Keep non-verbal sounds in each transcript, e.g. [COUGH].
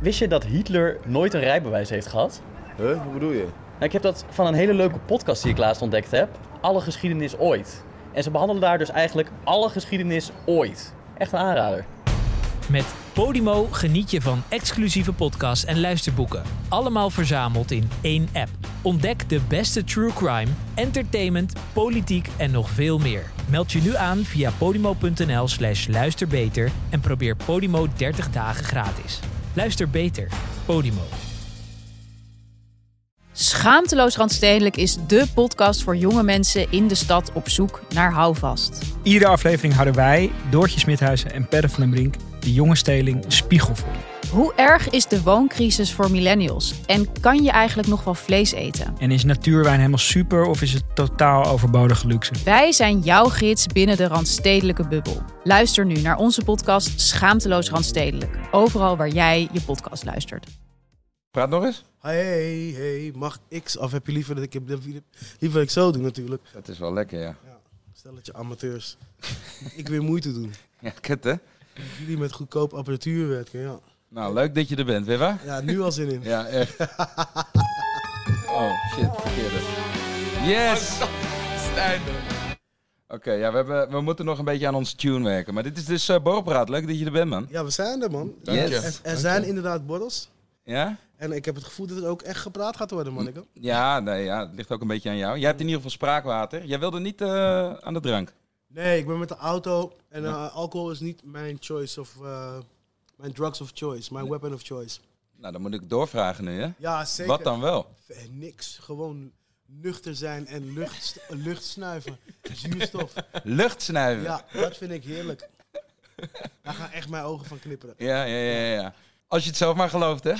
Wist je dat Hitler nooit een rijbewijs heeft gehad? Huh? Hoe bedoel je? Nou, ik heb dat van een hele leuke podcast die ik laatst ontdekt heb. Alle geschiedenis ooit. En ze behandelen daar dus eigenlijk alle geschiedenis ooit. Echt een aanrader. Met Podimo geniet je van exclusieve podcasts en luisterboeken. Allemaal verzameld in één app. Ontdek de beste true crime, entertainment, politiek en nog veel meer. Meld je nu aan via podimo.nl slash luisterbeter en probeer Podimo 30 dagen gratis. Luister beter. Podimo. Schaamteloos Randstedelijk is dé podcast voor jonge mensen in de stad op zoek naar houvast. Iedere aflevering houden wij, Doortje Smithuizen en Perre van den Brink, de jonge steling spiegelvol. Hoe erg is de wooncrisis voor millennials? En kan je eigenlijk nog wel vlees eten? En is natuurwijn helemaal super of is het totaal overbodige luxe? Wij zijn jouw gids binnen de Randstedelijke bubbel. Luister nu naar onze podcast Schaamteloos Randstedelijk. Overal waar jij je podcast luistert. Praat nog eens. Hey, hey, mag X of heb je liever dat ik heb liever dat ik zo doe natuurlijk. Dat is wel lekker, ja. Stel dat je amateurs. [LAUGHS] ik weer moeite doen. Ja, kut hè? Jullie met goedkoop apparatuur werken, ja. Nou, leuk dat je er bent, weet je waar? Ja, nu al zin in. Ja, echt. [LAUGHS] Oh, shit, verkeerde. Yes! Oké, ja, we, hebben, we moeten nog een beetje aan ons tune werken. Maar dit is dus uh, Borrelpraat. Leuk dat je er bent, man. Ja, we zijn er, man. Dank je. Er, er zijn inderdaad borrels. Ja? En ik heb het gevoel dat er ook echt gepraat gaat worden, man. Ja, nee, ja, het ligt ook een beetje aan jou. Jij hebt in ieder geval spraakwater. Jij wilde niet uh, aan de drank? Nee, ik ben met de auto. En uh, alcohol is niet mijn choice of... Uh, mijn drugs of choice, mijn weapon of choice. Nou, dan moet ik doorvragen nu, hè? Ja, zeker. Wat dan wel? Niks. Gewoon nuchter zijn en lucht, [LAUGHS] lucht snuiven. Zuurstof. Lucht snuiven? Ja, dat vind ik heerlijk. Daar gaan echt mijn ogen van knipperen. Ja, ja, ja, ja. Als je het zelf maar gelooft, hè? [LAUGHS]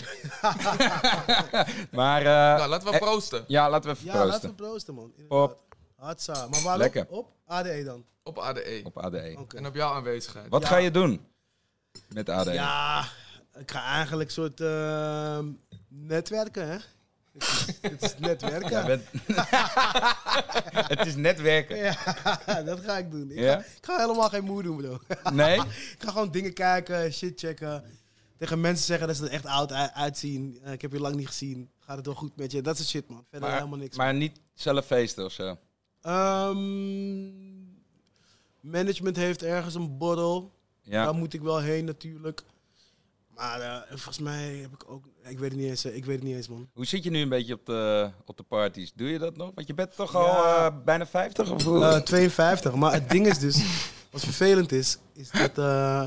maar... Uh, nou, laten we proosten. Ja, laten we even ja, proosten. laten we proosten, man. Op. Hatsa. Maar waar Lekker. Op? op ADE dan? Op ADE. Op ADE. Okay. En op jouw aanwezigheid. Wat Ja. ga je doen met ADE? Ja, ik ga eigenlijk soort uh, netwerken, hè? Het is netwerken. [LAUGHS] Ja, bent... [LAUGHS] het is netwerken. Ja, [LAUGHS] dat ga ik doen. Ik, Ja? ga, ik ga helemaal geen moe doen, bro. Nee? ik ga gewoon dingen kijken, shit checken. Tegen mensen zeggen dat ze er echt oud uitzien. Eh, ik heb je lang niet gezien. Gaat het wel goed met je? Dat is shit, man. Verder Maar, helemaal niks. maar niet zelf feesten of zo? Ehm, management heeft ergens een borrel. Ja. Daar moet ik wel heen natuurlijk. Maar eh, volgens mij heb ik ook... Ik weet het niet eens, eh, ik weet het niet eens man. Hoe zit je nu een beetje op de, op de parties? Doe je dat nog? Want je bent toch al eh, bijna 50 of hoe? Eh, 52. Maar het ding is dus... [LAUGHS] Wat vervelend is, is dat... eh,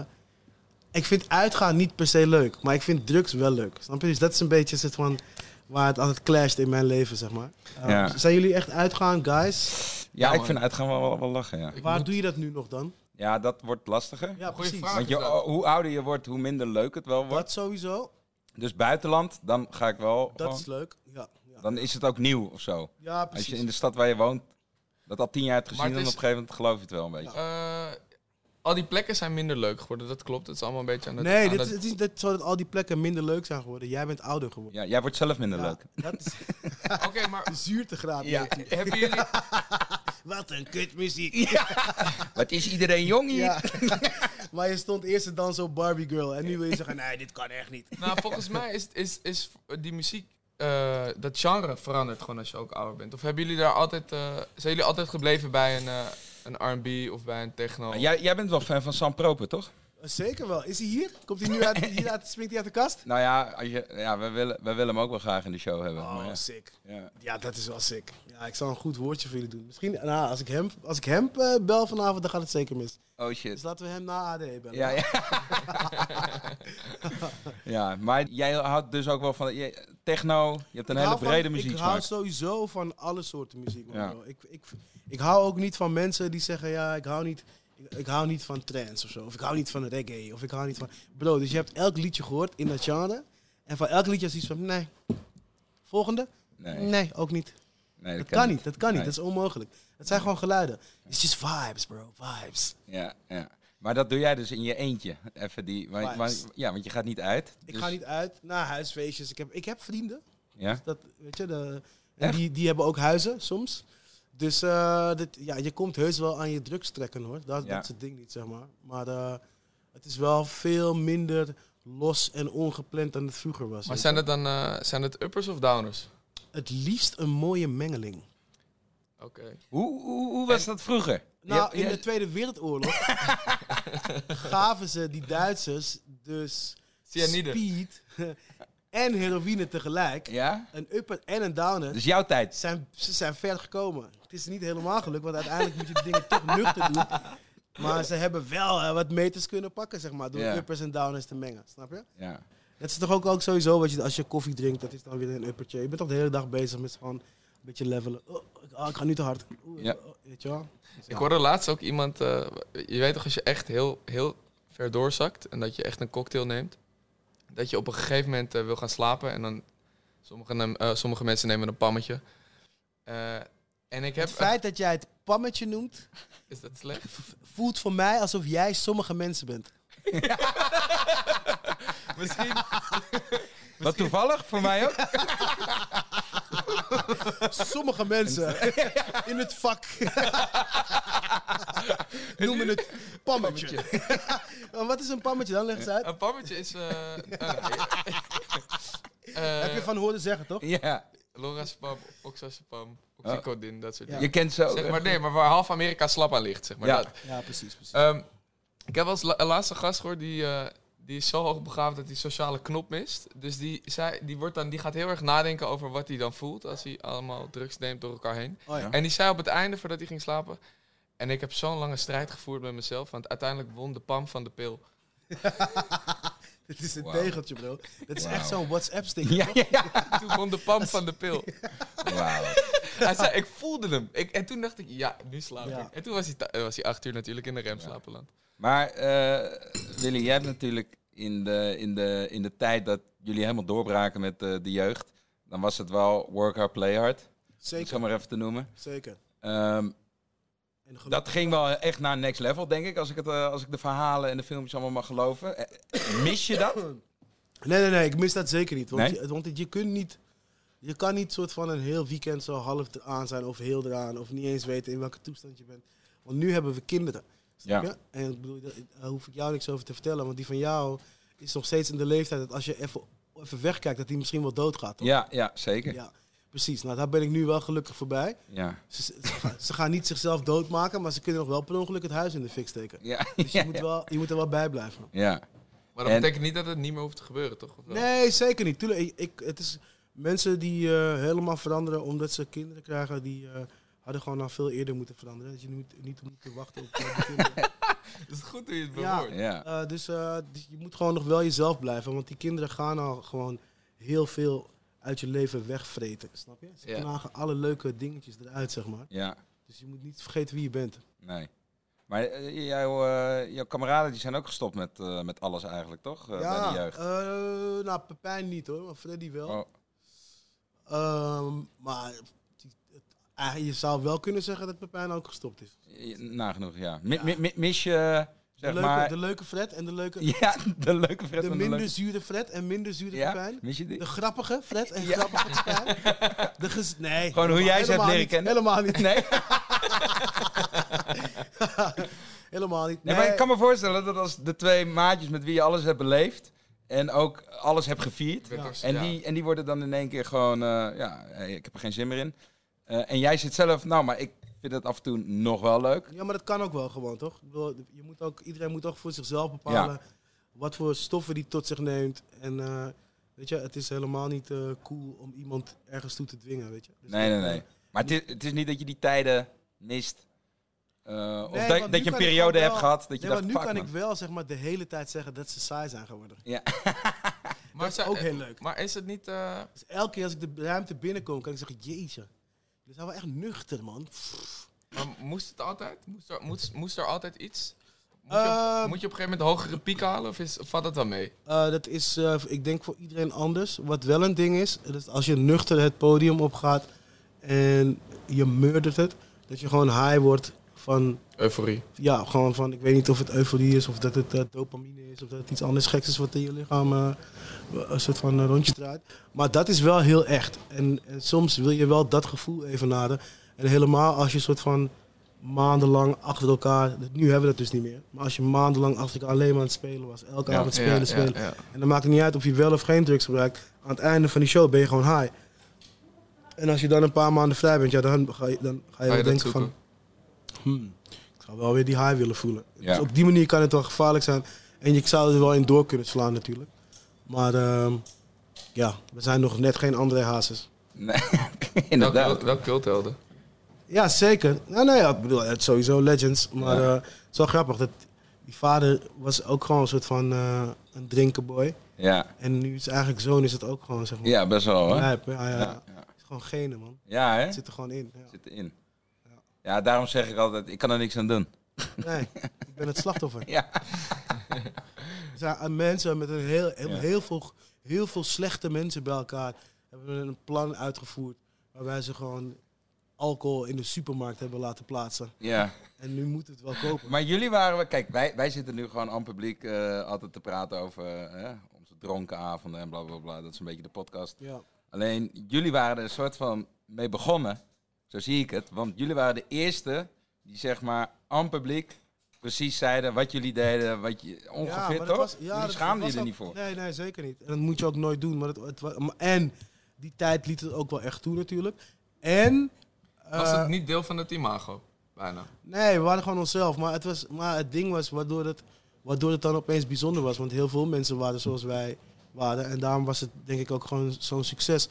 ik vind uitgaan niet per se leuk. Maar ik vind drugs wel leuk. Snap je? Dus dat is een beetje het van... Waar het altijd clasht in mijn leven, zeg maar. Ja. Zijn jullie echt uitgaan, guys? ja, ik man. vind uitgaan wel, wel, wel lachen, ja. Waar moet- doe je dat nu nog dan? Ja, dat wordt lastiger. Ja, Goeie precies. vraag. Want je, hoe ouder je wordt, hoe minder leuk het wel wordt. Dat sowieso. Dus buitenland, dan ga ik wel Dat gewoon- is leuk. Ja, ja. Dan is het ook nieuw of zo. ja Als precies. je in de stad waar je woont, dat al tien jaar hebt gezien, Maar dan op een gegeven moment geloof je het wel een beetje. Eh, al die plekken zijn minder leuk geworden, dat klopt. Het is allemaal een beetje aan het... Nee, aan dit, dat- het is niet dat, zo dat al die plekken minder leuk zijn geworden. Jij bent ouder geworden. Ja, jij wordt zelf minder Ja, leuk. Dat is [LAUGHS] Oké, maar de zuurtegraad. Ja. [LAUGHS] hebben jullie... [LAUGHS] Wat een kutmuziek. Wat is iedereen jong hier? Ja. maar je stond eerst dan zo Barbie girl. En nu wil je zeggen, nee, dit kan echt niet. Nou, volgens mij is, is, is die muziek... eh, dat genre verandert gewoon als je ook ouder bent. Of hebben jullie daar altijd... eh, zijn jullie altijd gebleven bij een, eh, een R&B of bij een techno? Jij, jij bent wel fan van Sam Proper, toch? Zeker wel. Is hij hier? Komt hij nu uit, [LAUGHS] hier uit, springt hij uit de kast? Nou ja, als je, ja we, willen, we willen hem ook wel graag in de show hebben. maar Oh, ja. sick. Ja. Ja, dat is wel sick. Ja, ik zal een goed woordje voor jullie doen. Misschien, nou, als ik hem, als ik hem eh, bel vanavond, dan gaat het zeker mis. Oh Dus shit. laten we hem na AD bellen. Ja, ja. [LAUGHS] ja, maar jij houdt dus ook wel van je- techno. Je hebt een Ik hele brede Ik hou sowieso van alle soorten muziek. man, Ja. bro. Ik, ik, ik hou ook niet van mensen die zeggen, ja, ik hou niet, ik, ik hou niet van trance of zo. Of ik hou niet van reggae. Of ik hou niet van... Bro, dus je hebt elk liedje gehoord in dat genre. En van elk liedje is iets van, nee. Volgende? Nee, Nee, ook niet. Nee, Dat kan niet, dat kan niet. Nee. Dat is onmogelijk. Het zijn gewoon geluiden. It's just vibes, bro. Vibes. Ja, ja. Maar dat doe jij dus in je eentje. Even die, maar- ja, want je gaat niet uit. Ik dus- ga niet uit naar huisfeestjes. Ik heb, ik heb vrienden. Ja? Dat, weet je, de, en die, die hebben ook huizen soms. Dus eh, dit, ja, je komt heus wel aan je drugs trekken hoor. Dat, Ja. dat is het ding niet, zeg maar. Maar eh, het is wel veel minder los en ongepland dan het vroeger was. Maar zijn het dan eh, zijn het uppers of downers? Het liefst een mooie mengeling. Oké. Hoe, hoe, hoe was dat vroeger? Nou, in de Tweede Wereldoorlog [LAUGHS] gaven ze die Duitsers dus Cyanide. speed [LAUGHS] en heroïne tegelijk. Ja? Een upper en een downer. Dus jouw tijd. zijn, ze zijn ver gekomen. Het is niet helemaal gelukt, want uiteindelijk moet je de dingen toch nuchter doen. Maar ze hebben wel eh, wat meters kunnen pakken, zeg maar, door Ja. uppers en downers te mengen. Snap je? Ja. Het is toch ook, ook sowieso, wat je, als je koffie drinkt, dat is dan weer een uppertje. Je bent toch de hele dag bezig met gewoon een beetje levelen. Oh, ik- oh, ik ga nu te hard. Ja. oh, weet je wel? Dus Ik hoorde laatst ook iemand, eh, je weet toch als je echt heel, heel ver doorzakt en dat je echt een cocktail neemt, dat je op een gegeven moment eh, wil gaan slapen en dan sommige, eh, sommige mensen nemen een pammetje. En ik heb... Het feit dat jij het pammetje noemt, Is dat slecht? voelt voor mij alsof jij sommige mensen bent. [LAUGHS] Misschien... [LAUGHS] Wat toevallig, voor mij ook. [LAUGHS] Sommige mensen [LAUGHS] in het vak noemen het pammetje. Wat is een pammetje dan? Leg eens uit. Een pammetje is... eh nou, eh, Heb je van horen zeggen, toch? Ja. Lorazepam, oxazepam, oxycodin, dat soort dingen. Je kent zo. Zeg maar, nee, maar waar half Amerika slap aan ligt, zeg maar. Ja. Dat. Ja, precies. precies. Ehm, ik heb als laatste gast gehoord die, eh, die is zo hoogbegaafd dat hij sociale knop mist. Dus die, zei, die, wordt dan, die gaat heel erg nadenken over wat hij dan voelt als hij allemaal drugs neemt door elkaar heen. oh ja. En die zei op het einde, voordat hij ging slapen... En ik heb zo'n lange strijd gevoerd met mezelf, want uiteindelijk won de pam van de pil. [LAUGHS] Dit is een tegeltje, bro. Dit is echt zo'n WhatsApp-stick. Ja, ja, ja. [LAUGHS] Toen won de pam van de pil. Wauw. [LAUGHS] Hij zei, ik voelde hem. Ik, en toen dacht ik, ja, nu slaap Ja. ik. En toen was hij, was hij acht uur natuurlijk in de remslapenland. Maar eh, Willy, jij hebt natuurlijk in de, in, de, in de tijd dat jullie helemaal doorbraken met eh, de jeugd, dan was het wel work hard, play hard. Om het Zeker, maar even te noemen. zeker. Ehm, dat ging wel echt naar next level, denk ik, als ik, het, eh, als ik de verhalen en de filmpjes allemaal mag geloven. Mis je dat? [CLEARS THROAT] Nee, nee, nee, ik mis dat zeker niet. Want, Nee? je, want je kunt niet... Je kan niet soort van een heel weekend zo half aan zijn of heel eraan. Of niet eens weten in welke toestand je bent. Want nu hebben we kinderen. Ja. je? En ik bedoel, daar hoef ik jou niks over te vertellen. Want die van jou is nog steeds in de leeftijd dat als je even, even wegkijkt, dat hij misschien wel doodgaat. Toch? Ja, ja, zeker. Ja, precies. Nou, daar ben ik nu wel gelukkig voorbij. Ja. Ze, ze, gaan, ze gaan niet zichzelf doodmaken, maar ze kunnen nog wel per ongeluk het huis in de fik steken. Ja. [LAUGHS] Dus je, ja, moet, ja. wel, je moet er wel bij blijven. ja. Maar dat En- betekent niet dat het niet meer hoeft te gebeuren, toch? Of wel? Nee, zeker niet. Tuurlijk, ik, ik- het is mensen die eh, helemaal veranderen omdat ze kinderen krijgen, die eh, hadden gewoon al veel eerder moeten veranderen. Dat je niet, niet moet wachten op eh. [LAUGHS] Dat is goed hoe je het Ja. bewoordt. ja. Eh, dus, eh, dus je moet gewoon nog wel jezelf blijven, want die kinderen gaan al gewoon heel veel uit je leven wegvreten. Snap je? Ze Ja. knagen alle leuke dingetjes eruit, zeg maar. ja. Dus je moet niet vergeten wie je bent. Nee. Maar jouw, eh, jouw kameraden die zijn ook gestopt met, eh, met alles eigenlijk, toch? Eh, bij de jeugd. eh, nou, Pepijn niet hoor, maar Freddy wel. Oh, Ehm, maar ah, je zou wel kunnen zeggen dat Pepijn ook gestopt is. nagenoeg, ja. Mi- Ja. mi- mi- mis je, De zeg leuke, maar... de leuke Fred en de leuke... [LAUGHS] Ja, de leuke Fred de minder leuke... zure Fred en minder zure Ja, Pepijn. mis je die? De grappige Fred en Ja. grappige [LAUGHS] Pepijn. De ges- nee. Gewoon hoe helemaal- jij ze hebt helemaal leren niet, kennen? Helemaal niet. Nee? [LAUGHS] helemaal niet. Nee, Nee, maar ik kan me voorstellen dat als de twee maatjes met wie je alles hebt beleefd... en ook alles hebt gevierd... Ja. En, die, en die worden dan in één keer gewoon... eh, ja, hey, ik heb er geen zin meer in. Eh, en jij zit zelf... Nou, maar ik vind het af en toe nog wel leuk. Ja, maar dat kan ook wel gewoon, toch? Ik bedoel, je moet ook, iedereen moet ook voor zichzelf bepalen wat voor stoffen die tot zich neemt. En eh, weet je, het is helemaal niet eh, cool om iemand ergens toe te dwingen, weet je. Dus Nee, nee, nee. Maar het is, het is niet dat je die tijden mist. Eh, of Nee, dat, dat je een periode hebt wel- gehad dat je nee, dacht, nu kan man. ik wel zeg maar de hele tijd zeggen dat ze saai zijn geworden. Ja. [LAUGHS] Maar, is ze- ook heel leuk. Maar is het niet... eh, Dus elke keer als ik de ruimte binnenkom, kan ik zeggen, jeetje. We zijn wel echt nuchter, man. maar moest het altijd? Moest er, moest, moest er altijd iets? Moet je, op, Ehm, moet je op een gegeven moment hogere piek halen? Of, is, of valt dat wel mee? Eh, dat is, eh, ik denk, voor iedereen anders. Wat wel een ding is, dat is als je nuchter het podium opgaat en je murdert het, dat je gewoon high wordt van, Euforie. ja, gewoon van, ik weet niet of het euforie is of dat het eh, dopamine is of dat het iets anders geks is wat in je lichaam eh, een soort van eh, rondje draait. Maar dat is wel heel echt. En, en soms wil je wel dat gevoel even naden. En helemaal als je een soort van maandenlang achter elkaar, nu hebben we dat dus niet meer. Maar als je maandenlang achter elkaar alleen maar aan het spelen was, elke Ja. avond spelen, Ja, spelen. ja. En dan maakt het niet uit of je wel of geen drugs gebruikt. Aan het einde van die show ben je gewoon high. En als je dan een paar maanden vrij bent, ja, dan ga je, dan ga je, Ga je denken van... Hmm, ik zou wel weer die high willen voelen. Ja. Dus op die manier kan het wel gevaarlijk zijn. En je zou er wel in door kunnen slaan natuurlijk. Maar ehm, ja, we zijn nog net geen André Hazes. Nee, [LAUGHS] inderdaad. welke culthelden? Ja, zeker. Nou, nee, ja, ik bedoel, het is sowieso legends. Maar Ja. eh, het is wel grappig. Dat die vader was ook gewoon een soort van eh, een drinkenboy. Ja. En nu is eigenlijk zoon is het ook gewoon, zeg maar. ja, best wel. Lijp, ja, ja. Ja, ja. Het is gewoon genen, man. ja hè? Het zit er gewoon in. Ja. Zit erin. Ja, daarom zeg ik altijd, ik kan er niks aan doen. Nee, ik ben het slachtoffer. [LAUGHS] Ja. Er zijn eh, mensen met een heel, heel, heel, veel, heel veel slechte mensen bij elkaar. Hebben een plan uitgevoerd waarbij ze gewoon alcohol in de supermarkt hebben laten plaatsen. ja. En nu moet het wel kopen. Maar jullie waren, we- kijk, wij, wij zitten nu gewoon aan publiek eh, altijd te praten over eh, onze dronken avonden en bla bla bla. Dat is een beetje de podcast. Ja. Alleen jullie waren er een soort van mee begonnen. Zo zie ik het. Want jullie waren de eerste die zeg maar aan publiek precies zeiden wat jullie deden. Wat je, ongeveer toch? was- ja, jullie schaamden je er niet voor. Nee, nee, zeker niet. En dat moet je ook nooit doen. Maar het, het, en die tijd liet het ook wel echt toe natuurlijk. En... Was eh, het niet deel van het imago? Bijna. Nee, we waren gewoon onszelf. Maar het, was, maar het ding was waardoor het, waardoor het dan opeens bijzonder was. Want heel veel mensen waren zoals wij waren. En daarom was het denk ik ook gewoon zo'n succes.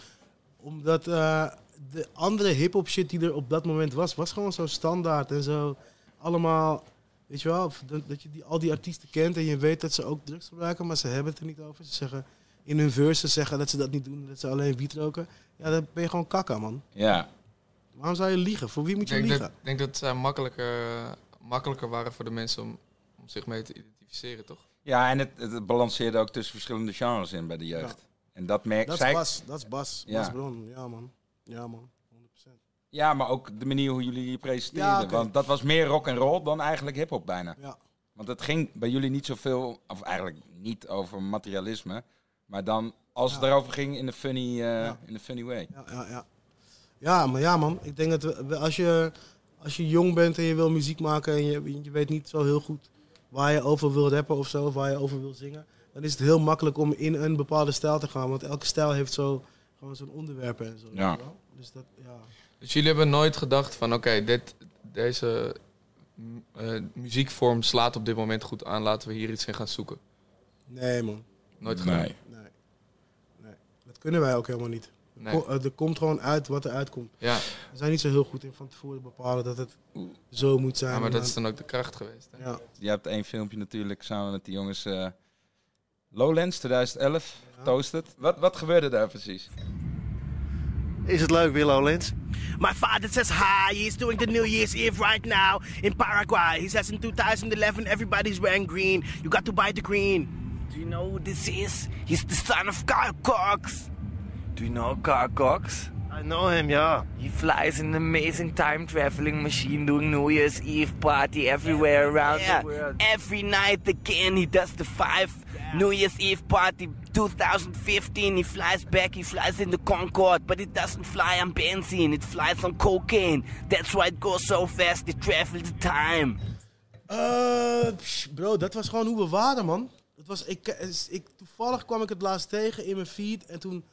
Omdat eh, de andere hip-hop shit die er op dat moment was, was gewoon zo standaard en zo. Allemaal, weet je wel, dat, je die, al die artiesten kent en je weet dat ze ook drugs gebruiken, maar ze hebben het er niet over. Ze zeggen in hun verses zeggen dat ze dat niet doen, dat ze alleen wiet roken. Ja, dan ben je gewoon kakka, man. Ja. Waarom zou je liegen? Voor wie moet je denk liegen? ik denk dat zij makkelijker, makkelijker waren voor de mensen om, om zich mee te identificeren, toch? Ja, en het, het balanceerde ook tussen verschillende genres in bij de jeugd. En dat merk Dat is zij. Bas, dat is Bas. Ja. Bas Bron, ja man. Ja man, 100%. Ja, maar ook de manier hoe jullie je presenteerden. Ja. Want dat was meer rock en roll dan eigenlijk hip-hop bijna. Ja. Want het ging bij jullie niet zoveel, of eigenlijk niet over materialisme. Maar dan als het erover ging in de funny, eh, in de funny way. Ja, ja, ja. Ja, maar ja man, ik denk dat we- als, je, als je jong bent en je wil muziek maken en je, je weet niet zo heel goed waar je over wil rappen of zo, of waar je over wil zingen, dan is het heel makkelijk om in een bepaalde stijl te gaan. Want elke stijl heeft zo, gewoon zo'n onderwerp en zo. Ja. Dus dat, ja. Dus jullie hebben nooit gedacht van, oké, dit, deze m- eh, muziekvorm slaat op dit moment goed aan, laten we hier iets in gaan zoeken. Nee man, Nooit gedaan. Nee. nee. nee. Dat kunnen wij ook helemaal niet. Er, Nee. eh, er komt gewoon uit wat er uitkomt. Ja, We zijn niet zo heel goed in van tevoren bepalen dat het zo moet zijn. ja, maar dat is dan ook de kracht geweest. Hè? ja. Je hebt één filmpje natuurlijk samen met die jongens. eh, Lowlands 2011, Ja. Toasted. Wat, wat gebeurde daar precies? Is het leuk, Willow Lens? My father says hi. He's doing the New Year's Eve right now in Paraguay. He says in 2011 everybody's wearing green. You got to buy the green. Do you know who this is? He's the son of Carl Cox. Do you know Carl Cox? I know him, yeah. He flies an amazing time traveling machine doing New Year's Eve party everywhere around Yeah, the world. every night again he does the five New Year's Eve party 2015. He flies back, he flies in the Concorde, but it doesn't fly on benzene, it flies on cocaine. That's why it goes so fast, it travels the time. Eh, psh, bro, dat was gewoon hoe we waren, man. Het was, ik, eh, ik, toevallig kwam ik het laatst tegen in mijn feed en toen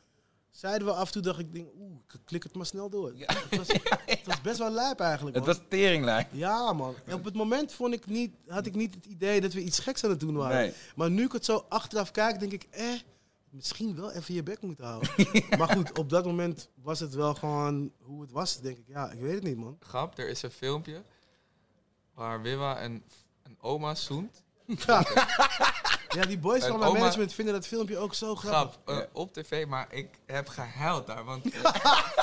zeiden we af en toe, dacht ik, denk, oeh, ik klik het maar snel door. Het, was, [LAUGHS] het was best wel lijp eigenlijk, Het was teringlijn. Ja, man. En op het moment vond ik niet, had ik niet het idee dat we iets geks aan het doen waren. Nee. Maar nu ik het zo achteraf kijk, denk ik, eh, misschien wel even je bek moeten houden. [LAUGHS] Maar goed, op dat moment was het wel gewoon hoe het was, denk ik. Ja, ik weet het niet, man. Grap, er is een filmpje waar Wiwa een, een oma zoent. Ja, [LAUGHS] ja die boys van mijn management vinden dat filmpje ook zo grappig. Grap, eh, op tv, maar ik heb gehuild daar. Want, eh,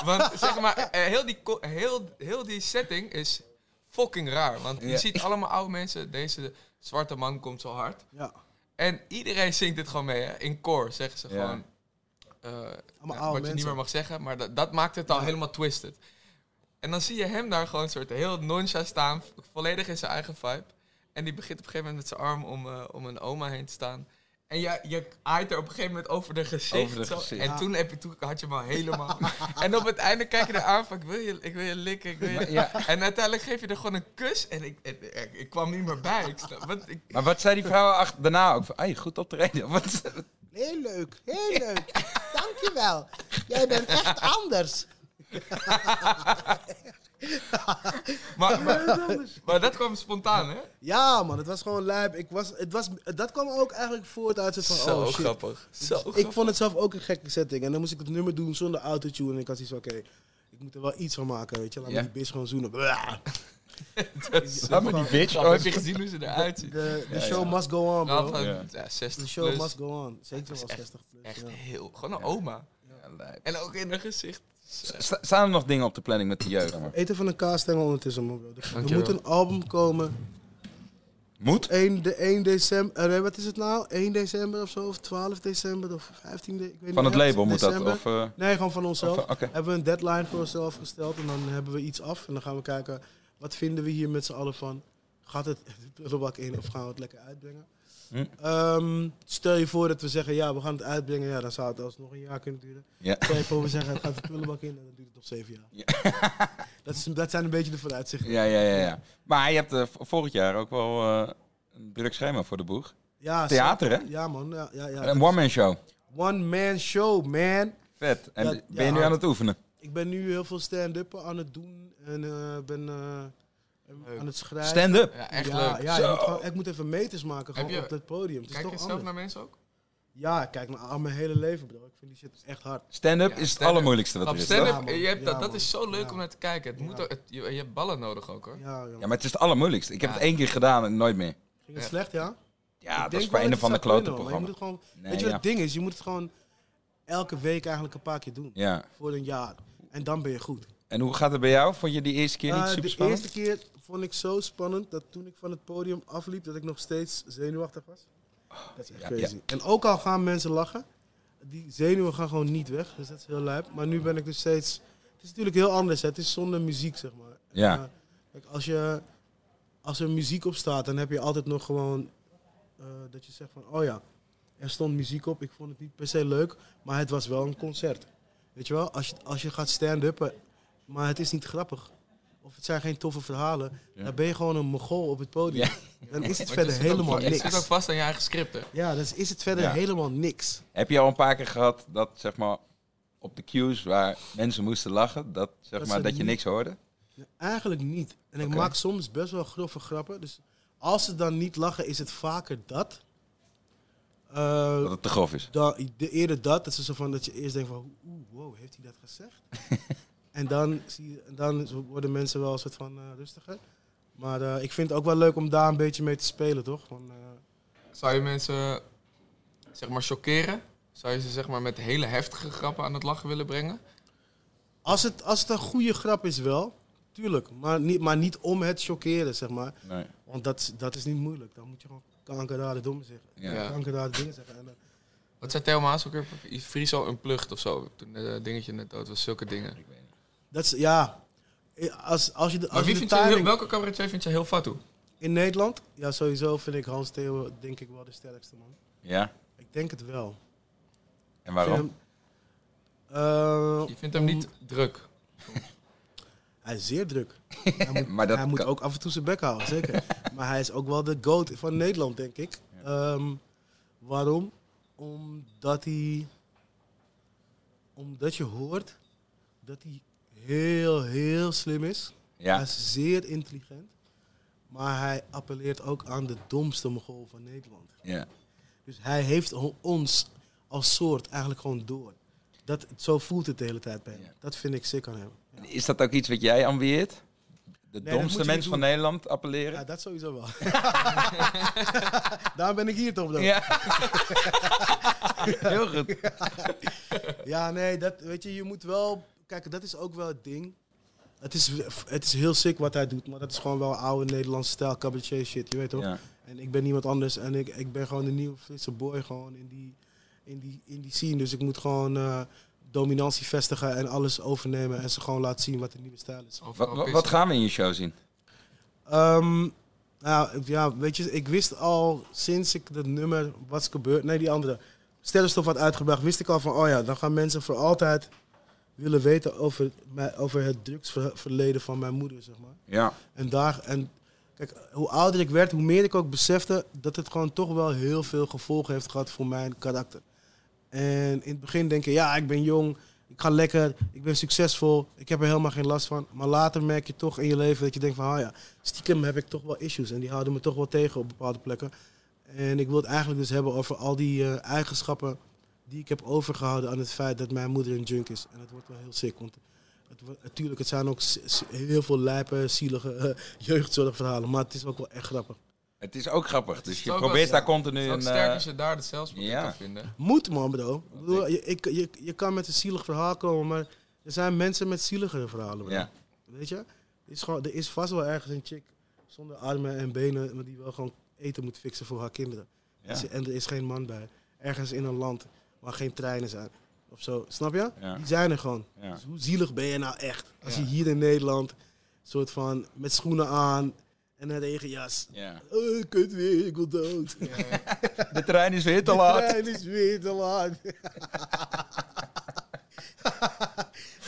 [LAUGHS] want zeg maar, eh, heel, die, heel, heel die setting is fucking raar. Want je ziet allemaal oude mensen, deze zwarte man komt zo hard. Ja, En iedereen zingt dit gewoon mee, hè. in koor zeggen ze Ja. gewoon. eh, oude wat je mensen. niet meer mag zeggen, maar dat, dat maakt het al Ja. helemaal twisted. En dan zie je hem daar gewoon soort heel nonchalant staan, volledig in zijn eigen vibe. En die begint op een gegeven moment met zijn arm om, eh, om een oma heen te staan. En je, je aait er op een gegeven moment over de gezicht. Over de zo. gezicht. En Ja. toen, heb je, toen had je hem al helemaal. [LAUGHS] en op het einde kijk je er aan van, ik wil je, ik wil je likken. Ik wil je... Ja. En uiteindelijk geef je er gewoon een kus. En ik, ik, ik, ik kwam niet meer bij. Ik, snap- ik, Maar wat zei die vrouw achter, daarna ook? Van, hey, goed optreden. [LAUGHS] Wat, Heel leuk, heel leuk. Dankjewel. Jij bent echt anders. [LAUGHS] [LAUGHS] maar, maar, maar dat kwam spontaan, hè? Ja, man, het was gewoon lijp. Ik was, het was, dat kwam ook eigenlijk voort uit het van, Zo oh shit. grappig. Zo ik grappig. vond het zelf ook een gekke setting. En dan moest ik het nummer doen zonder autotune. En ik had zoiets van, oké, ik moet er wel iets van maken, weet je. Laat Ja. me die bitch gewoon zoenen. [LAUGHS] Laat me die bitch ooit- Heb je gezien hoe ze eruit ziet? De, de Ja, show ja. must go on, bro. van, Ja. ja, 60 De show plus. must go on. Zeker wel echt- 60 plus. Echt ja. heel... Gewoon een oma. En ook in haar gezicht. Sta- staan er nog dingen op de planning met de jeugd? Eten van een kaasstengel ondertussen, man, bro. Er- Er Dankjewel. moet een album komen. Moet? 1, de 1 december. eh, nee, wat is het nou? 1 december of zo? Of 12 december? Of 15 de, ik weet Van niet, het label moet dat? december. Of, eh, Nee, gewoon van onszelf. of, eh, Oké. Hebben we een deadline voor onszelf gesteld. En dan hebben we iets af. En dan gaan we kijken, wat vinden we hier met z'n allen van? Gaat het de [LAUGHS] prullenbak in of gaan we het lekker uitbrengen? Hm. Ehm, stel je voor dat we zeggen, ja, we gaan het uitbrengen. Ja, dan zou het alsnog een jaar kunnen duren. Ja. Stel je voor, we zeggen, het gaat de prullenbak in. En dan duurt het nog zeven jaar. [LAUGHS] dat, is, dat zijn een beetje de vooruitzichten. Ja, ja, ja, ja. Maar je hebt eh, vorig jaar ook wel eh, een druk schema voor de boeg. Ja, Theater, hè? Ja, man. Ja, ja, ja. Een one-man show. One-man show, man. Vet. En ben je nu aan het oefenen? Ik ben nu heel veel stand-up aan het doen. En eh, ben aan het schrijven. Stand-up? Ja, echt ja, leuk. Ja, moet gewoon- ik moet even meters maken gewoon je- op dat podium. Het is Kijk toch je zelf anders. naar mensen ook? Ja, ik kijk naar al mijn hele leven, bro. Ik vind die shit echt hard. Stand-up Ja, is het allermoeilijkste wat er is. stand-up? Ja, man. je hebt dat, dat is zo leuk Ja. om naar te kijken. Het moet ook- het- je, je hebt ballen nodig ook hoor. Ja, Ja, maar het is het allermoeilijkste. Ik heb het één keer gedaan en nooit meer. Ging het Ja. slecht, ja? Ja, Ik dat is voor wel een het zou klote programma. moet het gewoon, Nee, weet je wat het ding is? Je moet het gewoon elke week eigenlijk een paar keer doen. Ja. Voor een jaar. En dan ben je goed. En hoe gaat het bij jou? Vond je die eerste keer niet Eh, super de spannend? eerste keer vond ik zo spannend dat toen ik van het podium afliep, dat ik nog steeds zenuwachtig was. Dat is echt Ja, crazy. En ook al gaan mensen lachen, die zenuwen gaan gewoon niet weg. Dus dat is heel lijp. Maar nu ben ik dus steeds... Het is natuurlijk heel anders. Hè. Het is zonder muziek, zeg maar. Ja. Eh, kijk, als, je, als er muziek op staat, dan heb je altijd nog gewoon... eh, dat je zegt van, oh ja, er stond muziek op. Ik vond het niet per se leuk, maar het was wel een concert. Weet je wel? Als je, als je gaat stand-uppen, maar het is niet grappig. Of het zijn geen toffe verhalen. Ja. Dan ben je gewoon een mogol op het podium. Dan is het verder ook helemaal niks. zit ook vast aan je eigen script hè? Ja, dan is het verder helemaal niks. Heb je al een paar keer gehad dat, zeg maar, op de cues waar mensen moesten lachen, dat, zeg Dat maar, dat je niks hoorde? Eigenlijk niet. En ik maak soms best wel grove grappen. Dus als ze dan niet lachen, is het vaker dat. Eh, Dat het te grof is. dan, de eerder dat, dat is zo van dat je eerst denkt van, oeh, wow, heeft hij dat gezegd? [LAUGHS] en dan, zie dan worden mensen wel een soort van eh, rustiger. Maar eh, ik vind het ook wel leuk om daar een beetje mee te spelen, toch? Van, eh, Zou je mensen zeg maar chockeren? Zou je ze zeg maar met hele heftige grappen aan het lachen willen brengen? als, het, als het een goede grap is wel, tuurlijk. Maar niet, maar niet om het chockeren, zeg maar. Nee. Want dat, is- dat is niet moeilijk. Dan moet je gewoon kankerrare dommen zeggen. Ja. Dingen zeggen. En, eh, Wat zei Theo Maas ook weer? Friso een plucht of zo. Toen het dingetje net dood was. Zulke dingen. Dat is, ja. Als, als je de, Maar als wie je de heel- welke cabaretier vind je heel fatu? In Nederland? Ja, sowieso vind ik Hans Theo denk ik wel de sterkste man. Ja? Ik denk het wel. En Ik waarom? vind hem, eh, Je vindt hem om- niet druk. [LAUGHS] Hij is zeer druk. [LAUGHS] Hij moet, Maar dat hij moet kan- ook af en toe zijn bek houden, zeker. [LAUGHS] maar hij is ook wel de goat van Nederland, denk ik. Ehm, waarom? Omdat hij... Omdat je hoort dat hij heel, heel slim is. Hij Ja. is zeer intelligent. Maar hij appelleert ook aan de domste mogol van Nederland. ja. Dus hij heeft ons als soort eigenlijk gewoon door. Dat, zo voelt het de hele tijd bij hem. Ja. Dat vind ik sick aan hem. Ja. Is dat ook iets wat jij ambieert? De domste mens van. Nederland appelleren? Ja, dat sowieso wel. [LAUGHS] [LAUGHS] Daarom ben ik hier toch dan. Ja. [LAUGHS] Heel goed. Ja, nee, dat, weet je, je moet wel... Kijk, dat is ook wel het ding. Het is, het is heel sick wat hij doet, maar dat is gewoon wel oude Nederlandse stijl cabaretier shit, je weet toch? Ja. En ik ben niemand anders en ik, ik ben gewoon een nieuwe frisse boy gewoon in die, in die, in die scene. Dus ik moet gewoon eh, dominantie vestigen en alles overnemen en ze gewoon laten zien wat de nieuwe stijl is. Wat, gaan we in je show zien? Ehm, nou, Ja, ja, weet je, ik wist al sinds ik dat nummer Wat is gebeurd, nee die andere, Sterrenstof had uitgebracht, wist ik al van, oh ja, dan gaan mensen voor altijd willen weten over, mij, over het drugsverleden van mijn moeder, zeg maar. Ja. En daar, en kijk, hoe ouder ik werd, hoe meer ik ook besefte dat het gewoon toch wel heel veel gevolgen heeft gehad voor mijn karakter. En in het begin denk je, ja, ik ben jong, ik ga lekker, ik ben succesvol, ik heb er helemaal geen last van. Maar later merk je toch in je leven dat je denkt van, ah ja, stiekem heb ik toch wel issues. En die houden me toch wel tegen op bepaalde plekken. En ik wil het eigenlijk dus hebben over al die eh, eigenschappen die ik heb overgehouden aan het feit dat mijn moeder een junk is. En dat wordt wel heel sick, want het, natuurlijk, het zijn ook heel veel lijpe, zielige eh, jeugdzorgverhalen. Maar het is ook wel echt grappig. Het is ook grappig. Dus je probeert wel- daar continu Het is een... sterk eh, als je daar het zelfspot in ja. kan vinden. Moet man, bro. Ik bedoel, je, ik, je, je kan met een zielig verhaal komen, maar er zijn mensen met zieligere verhalen. Bro. Ja. Weet je? Er is, gewoon, er is vast wel ergens een chick zonder armen en benen, maar die wel gewoon eten moet fixen voor haar kinderen. Ja. En er is geen man bij. Ergens in een land waar geen treinen zijn. Of zo. Snap je? Ja. Die zijn er gewoon. Ja. Dus hoe zielig ben je nou echt? Als je hier in Nederland, soort van met schoenen aan en een regenjas. Ja. Oh, kut weer, ik wil dood. De trein is weer te De laat. trein is weer te laat.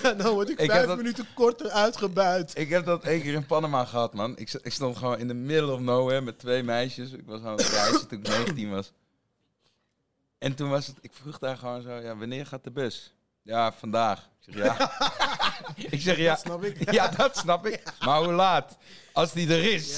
[LAUGHS] nou word ik, Ik vijf dat- minuten korter uitgebuit. Ik heb dat één keer in Panama gehad, man. Ik, st- ik stond gewoon in the middle of nowhere met twee meisjes. Ik was aan het reizen toen ik 19 was. En toen was het, ik vroeg daar gewoon zo, ja, wanneer gaat de bus? Ja, vandaag. Ik zeg ja. [LAUGHS] ik zeg ja. Dat snap ik. [LAUGHS] Ja, dat snap ik. Maar hoe laat? Als die er is.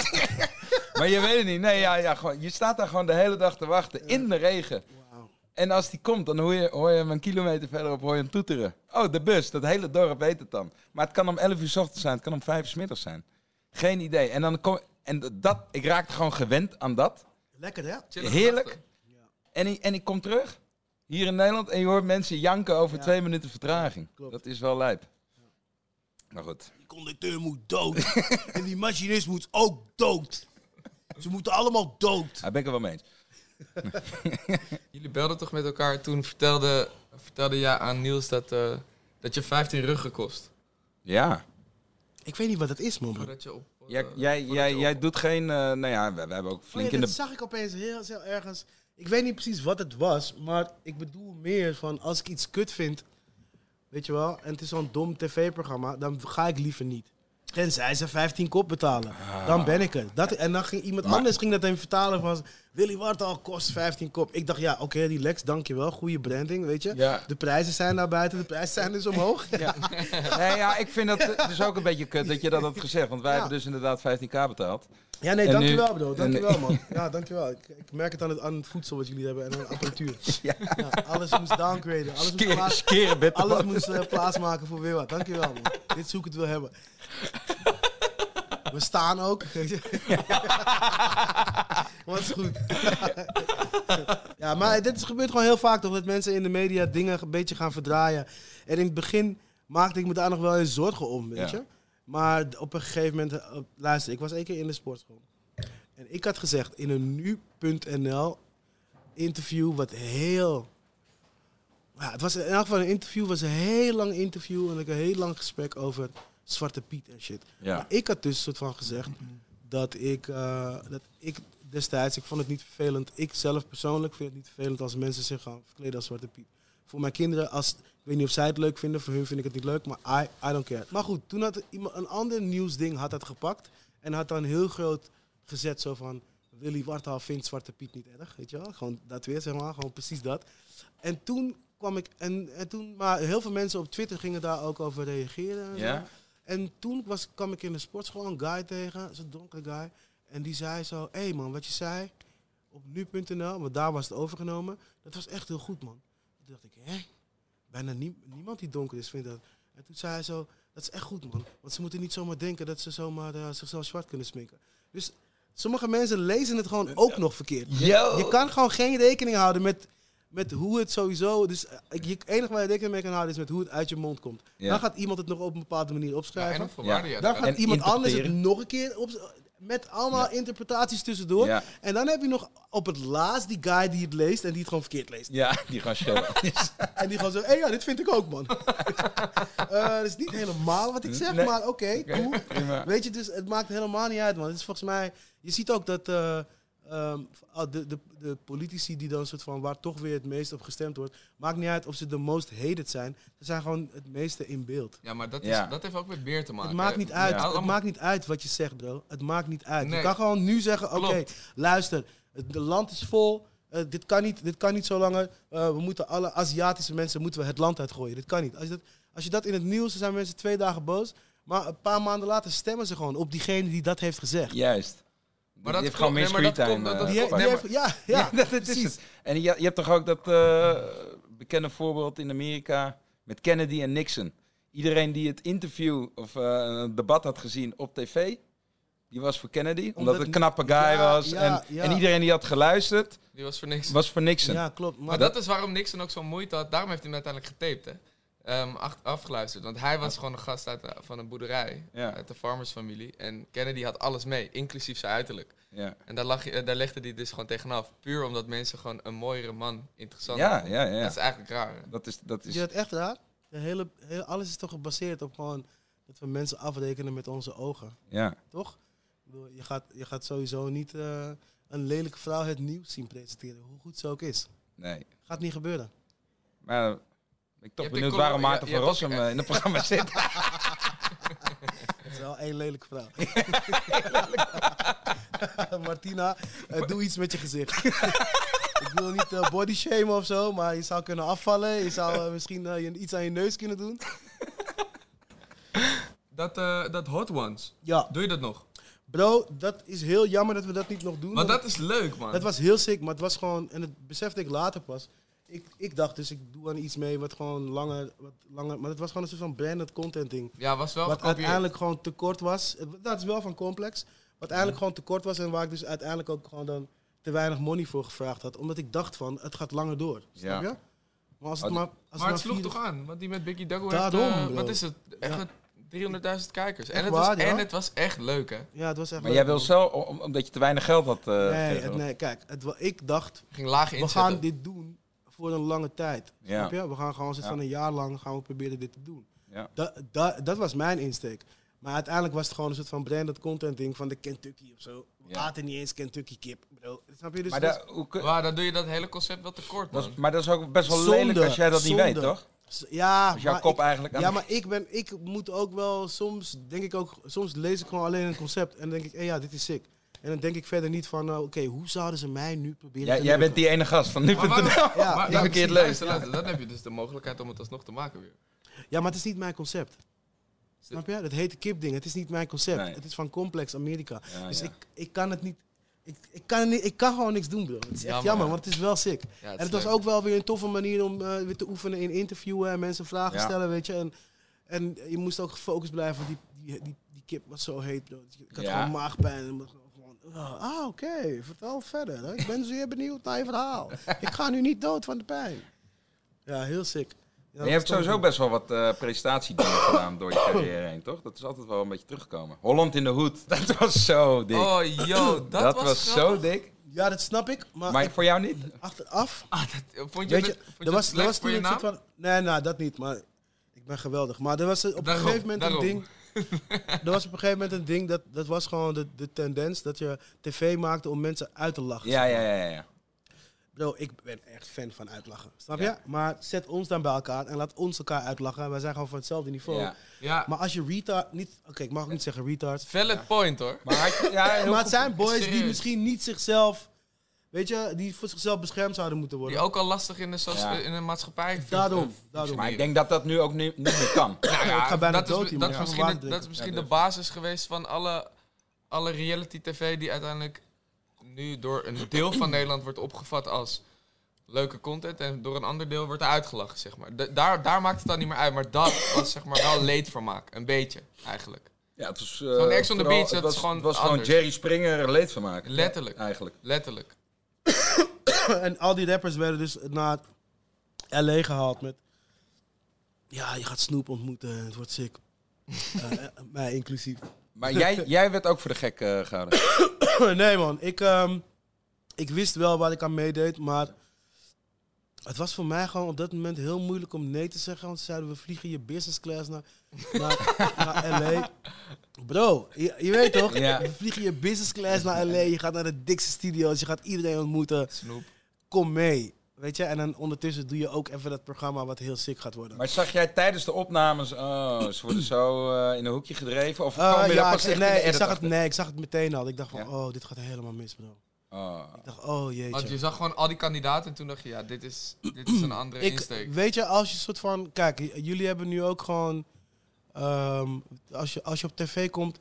[LAUGHS] maar je weet het niet. Nee, ja, ja, gewoon, je staat daar gewoon de hele dag te wachten in de regen. Wauw. En als die komt, dan hoor je, hoor je hem een kilometer verderop hoor je hem toeteren. Oh, de bus. Dat hele dorp weet het dan. Maar het kan om 11 uur s ochtends zijn. Het kan om 5 uur 's middags zijn. Geen idee. En dan kom en dat, ik raakte gewoon gewend aan dat. Lekker hè? Heerlijk. En ik, en ik kom terug. Hier in Nederland. En je hoort mensen janken over Ja. twee minuten vertraging. Klopt. Dat is wel lijp. Maar goed. Die conducteur moet dood. [LAUGHS] en die machinist moet ook dood. Ze moeten allemaal dood. Daar ben ik er wel mee eens. [LAUGHS] Jullie belden toch met elkaar toen vertelde, vertelde jij aan Niels dat, eh, dat je 15 ruggen kost. Ja. Ik weet niet wat het is, man. bro. Voordat je op... eh, Jij, jij, voordat jij, je op- jij doet geen... eh, nou ja, we, we hebben ook Oh flink ja, in dat de... zag ik opeens heel, heel ergens. Ik weet niet precies wat het was, maar ik bedoel meer van als ik iets kut vind, weet je wel, en het is zo'n dom tv-programma, dan ga ik liever niet. Tenzij ze 15 kop betalen. Dan ben ik er. Dat, en dan ging iemand Maar- anders ging dat even vertalen van... Willy Wartal kost 15 kop. Ik dacht, ja, oké, relax, dankjewel. Goede branding, weet je. Ja. De prijzen zijn daar buiten, de prijzen zijn dus omhoog. Ja. [LAUGHS] nee, ja, ik vind dat dus ook een beetje kut dat je dat had gezegd. Want wij Ja. hebben dus inderdaad 15k betaald. Ja, nee, En dankjewel nu- bro. Dankjewel man. [LAUGHS] Ja, dankjewel. Ik, ik merk het aan het, aan het voedsel wat jullie hebben en aan de apparatuur. [LAUGHS] Ja. Ja, alles moest downgraden. Alles moest, plaats, Skeren alles moest eh, plaatsmaken voor weer wat. Dankjewel man. Dit ik het wil hebben. We staan ook. [LAUGHS] Wat is goed. ja, maar dit is- gebeurt gewoon heel vaak toch? Dat mensen in de media dingen een beetje gaan verdraaien. En in het begin maakte ik me daar nog wel eens zorgen om, weet Ja. Maar op een gegeven moment... eh, luister, ik was één keer in de sportschool. En ik had gezegd in een nu.nl interview wat heel... Ja, het was in elk geval een interview, was een heel lang interview en ik een heel lang gesprek over Zwarte Piet en shit. Ja. Maar ik had dus soort van gezegd dat ik, eh, dat ik destijds, ik vond het niet vervelend. Ik zelf persoonlijk vind het niet vervelend als mensen zich gaan verkleden als Zwarte Piet. Voor mijn kinderen, als, ik weet niet of zij het leuk vinden, voor hun vind ik het niet leuk, maar I, I don't care. Maar goed, toen had iemand, een ander nieuwsding had dat gepakt en had dan heel groot gezet zo van... Willy Wartaal vindt Zwarte Piet niet erg, weet je wel? Gewoon dat weer, zeg maar, gewoon precies dat. En toen kwam ik, en, en toen, maar heel veel mensen op Twitter gingen daar ook over reageren. En, en toen was, kwam ik in de sportschool een guy tegen, zo'n donkere guy. En die zei zo, hé hey man, wat je zei op nu.nl, want daar was het overgenomen. Dat was echt heel goed man. Toen dacht ik, hè? Bijna nie- niemand die donker is vindt dat. En toen zei hij zo, dat is echt goed man. Want ze moeten niet zomaar denken dat ze zomaar eh, zichzelf zwart kunnen sminken. Dus sommige mensen lezen het gewoon ook nog verkeerd. Je, Yo. je kan gewoon geen rekening houden met, met hoe het sowieso... Dus eh, je het enige waar je rekening mee kan houden is met hoe het uit je mond komt. Ja. Dan gaat iemand het nog op een bepaalde manier Ja, opschrijven. en ja. Dan gaat En iemand anders het nog een keer op. met allemaal interpretaties tussendoor. Ja. En dan heb je nog op het laatst die guy die het leest en die het gewoon verkeerd leest. Ja, die gaan schreeuwen. [LAUGHS] En die gewoon zo, hé ja, dit vind ik ook, man. [LAUGHS] Eh, dat is niet helemaal wat ik zeg, Nee. maar oké, cool. prima. Weet je, dus het maakt helemaal niet uit, man. Het is volgens mij, je ziet ook dat eh, ehm, ah, de, de, de politici die dan soort van, waar toch weer het meest op gestemd wordt, maakt niet uit of ze de most hated zijn. Ze zijn gewoon het meeste in beeld. Ja, maar dat, is, Ja. dat heeft ook met beer te maken. Het maakt niet uit. Ja, Het allemaal- maakt niet uit wat je zegt, bro. Het maakt niet uit. Nee. Je kan gewoon nu zeggen: oké, luister, het de land is vol. eh, dit, kan niet, dit kan niet zo langer. Eh, we moeten alle Aziatische mensen moeten we het land uitgooien. Dit kan niet. Als je dat, als je dat in het nieuws, dan zijn mensen twee dagen boos. Maar een paar maanden later stemmen ze gewoon op diegene die dat heeft gezegd. Juist. Maar die dat heeft gewoon meer eh, nee, heeft- ja, ja, [LAUGHS] Ja, dat, is het. En je, je hebt toch ook dat eh, bekende voorbeeld in Amerika met Kennedy en Nixon. Iedereen die het interview of eh, een debat had gezien op tv, die was voor Kennedy. Omdat, Omdat het een knappe guy ja, was. ja, en, ja. en iedereen die had geluisterd, Die was voor niks. was voor Nixon. Ja, klopt. Maar, Maar dat is waarom Nixon ook zo'n moeite had. Daarom heeft hij hem uiteindelijk getaped, hè. Ehm, ach- afgeluisterd. Want hij was gewoon een gast uit, de- van een boerderij. Ja. Uit de farmersfamilie. En Kennedy had alles mee, inclusief zijn uiterlijk. Ja, En daar, lag, je- eh, daar legde hij dus gewoon tegenaf. Puur omdat mensen gewoon een mooiere man interessant ja, vonden. ja. ja. Dat is eigenlijk raar. hè. Dat is, dat Is is, het echt raar? De hele, hele, alles is toch gebaseerd op gewoon dat we mensen afrekenen met onze ogen. ja. Toch? Ik bedoel, je, gaat, je gaat sowieso niet eh, een lelijke vrouw het nieuws zien presenteren, hoe goed ze ook is. Nee. Gaat niet gebeuren. Maar ik ben toch benieuwd een waarom Maarten van Rossum eh, in het programma [LAUGHS] zit. Het is wel één lelijke vrouw. [LAUGHS] Martina, eh, doe iets met je gezicht. [LAUGHS] ik wil niet eh, body shamen of zo, maar je zou kunnen afvallen. Je zou misschien je- iets aan je neus kunnen doen. Dat, eh, dat Hot Ones, Ja, doe je dat nog? bro, dat is heel jammer dat we dat niet nog doen. Maar dat is leuk, man. Het was heel sick, maar het was gewoon, en het besefte ik later pas. Ik, ik dacht dus, ik doe aan iets mee wat gewoon langer, wat langer, maar het was gewoon een soort van branded content ding. ja, was wel wat gekopieerd. uiteindelijk gewoon tekort was. Het- Dat is wel van complex. Wat uiteindelijk gewoon tekort was en waar ik dus uiteindelijk ook gewoon dan te weinig money voor gevraagd had. Omdat ik dacht van, het gaat langer door. Snap Ja. je? Maar als het Oh, maar... Als Maar het maar sloeg vier- toch aan? Want die met Biggie Dago Daarom, heeft, eh, wat is het? Echt Ja. 300.000 kijkers. En het, was, ja? en het was echt leuk, hè? Ja, het was echt Maar leuk, jij wil zo, om- omdat je te weinig geld had. eh, Nee, het- nee, kijk. Het, ik dacht, Ging laag we gaan dit doen voor een lange tijd. Ja. Snap je? We gaan gewoon zitten Ja. van een jaar lang gaan we proberen dit te doen. Ja. Da, da- dat was mijn insteek. Maar uiteindelijk was het gewoon een soort van branded content ding van de Kentucky of zo. We Ja. aten niet eens Kentucky kip, bro. Snap je? Dus Maar, het daar- hoe kun- Maar dan doe je dat hele concept wel tekort, dat is, maar dat is ook best wel Zonde, lelijk als jij dat niet weet, toch? ja, jouw maar kop ik, eigenlijk aan ja, maar ik, ben, ik moet ook wel soms, denk ik ook, soms lees ik gewoon alleen een concept en dan denk ik, hé ja, dit is sick. En dan denk ik verder niet van, nou, oké, hoe zouden ze mij nu proberen Jij, te jij bent die ene gast van nu.nl. waarom- Ja, maar- ja, ja, verkeerd luister, Dan heb je dus de mogelijkheid om het alsnog te maken weer. Ja, maar het is niet mijn concept. Snap je? Dat heet kipding. Het is niet mijn concept. Nee. Het is van Complex Amerika. Ja, dus ja. Ik, ik kan het niet... Ik, ik, kan niet, ik kan gewoon niks doen, bro. Het is echt Jammer. want het is wel sick. Ja, het en het was leuk. ook wel weer een toffe manier om eh, weer te oefenen in interviewen en mensen vragen Ja. stellen, weet je. En, en je moest ook gefocust blijven, want die, die, die, die kip was zo heet, bro. Ik had Ja. gewoon maagpijn. Oh, ah, oké, vertel verder. hè. Ik ben zeer benieuwd naar je verhaal. [LAUGHS] ik ga nu niet dood van de pijn. Ja, heel sick. Ja, je hebt was sowieso best wel wat eh prestatiedingen [COUGHS] gedaan door je carrière heen, toch? Dat is altijd wel een beetje teruggekomen. Holland in de hoed, [LAUGHS] dat was zo dik. Oh, yo, [COUGHS] dat, dat was, was zo dik. Ja, dat snap ik. Maar, Maar ik- voor jou niet? achteraf Ah, dat, vond je Weet je, vond je er was, het er was voor toen je een naam? soort van... Nee, nou, dat niet, maar ik ben geweldig. Maar er was op Daarom, een gegeven moment daarom. een ding... [LAUGHS] er was op een gegeven moment een ding, dat, dat was gewoon de, de tendens... dat je tv maakte om mensen uit te lachen. Ja, zeg ja, maar. ja, ja. Bro, ik ben echt fan van uitlachen. Snap Ja. je? Maar zet ons dan bij elkaar en laat ons elkaar uitlachen. Wij zijn gewoon van hetzelfde niveau. ja. Ja, Maar als je retard... Niet, Oké, ik mag ook niet zeggen retard. valid point, hoor. Maar, had je- ja, [LAUGHS] heel Maar het zijn boys die misschien niet zichzelf... Weet je, die voor zichzelf beschermd zouden moeten Die worden. ook al lastig in de, Ja. in de maatschappij Daarom, daarom. Maar ik denk dat dat nu ook niet, niet meer kan. Nou ja, ik ga bijna dat dood is, dat is misschien, de, dat is misschien Ja, de basis geweest van alle, alle reality-tv die uiteindelijk nu door een deel van [CLEARS THROAT] Nederland wordt opgevat als leuke content en door een ander deel wordt er uitgelachen, zeg maar. De- daar, daar maakt het dan niet meer uit, maar dat [CLEARS THROAT] was zeg maar wel leedvermaak. Een beetje, eigenlijk. Ja, het was, Zo'n Ex on the Beach, dat was, gewoon Het was gewoon. Jerry Springer leedvermaak. Letterlijk. Eigenlijk. Letterlijk. [COUGHS] en al die rappers werden dus naar LA gehaald met... Ja, je gaat Snoop ontmoeten en het wordt sick. [LAUGHS] Eh, eh, mij inclusief. Maar jij, [COUGHS] jij werd ook voor de gek eh, gehouden. [COUGHS] nee man, ik, ehm, ik wist wel waar ik aan meedeed, maar het was voor mij gewoon op dat moment heel moeilijk om nee te zeggen. Want ze zeiden, we vliegen je business class naar, naar, naar LA. Bro, je, je weet toch? Ja. We vliegen je business class naar LA. Je gaat naar de dikste studio's, je gaat iedereen ontmoeten. Snoep. Kom mee. Weet je, en dan ondertussen doe je ook even dat programma wat heel sick gaat worden. Maar zag jij tijdens de opnames, oh, ze worden zo eh, in een hoekje gedreven? Of Eh, kwam je pas ik, echt nee, ik zag het, nee, ik zag het meteen al. Ik dacht van, Ja. oh, dit gaat helemaal mis, bro. Oh. Ik dacht, oh jeetje. Want je zag gewoon al die kandidaten en toen dacht je, ja, dit is, dit is een andere ik, insteek. Weet je, als je soort van... Kijk, jullie hebben nu ook gewoon... ehm, als, je, als je op tv komt...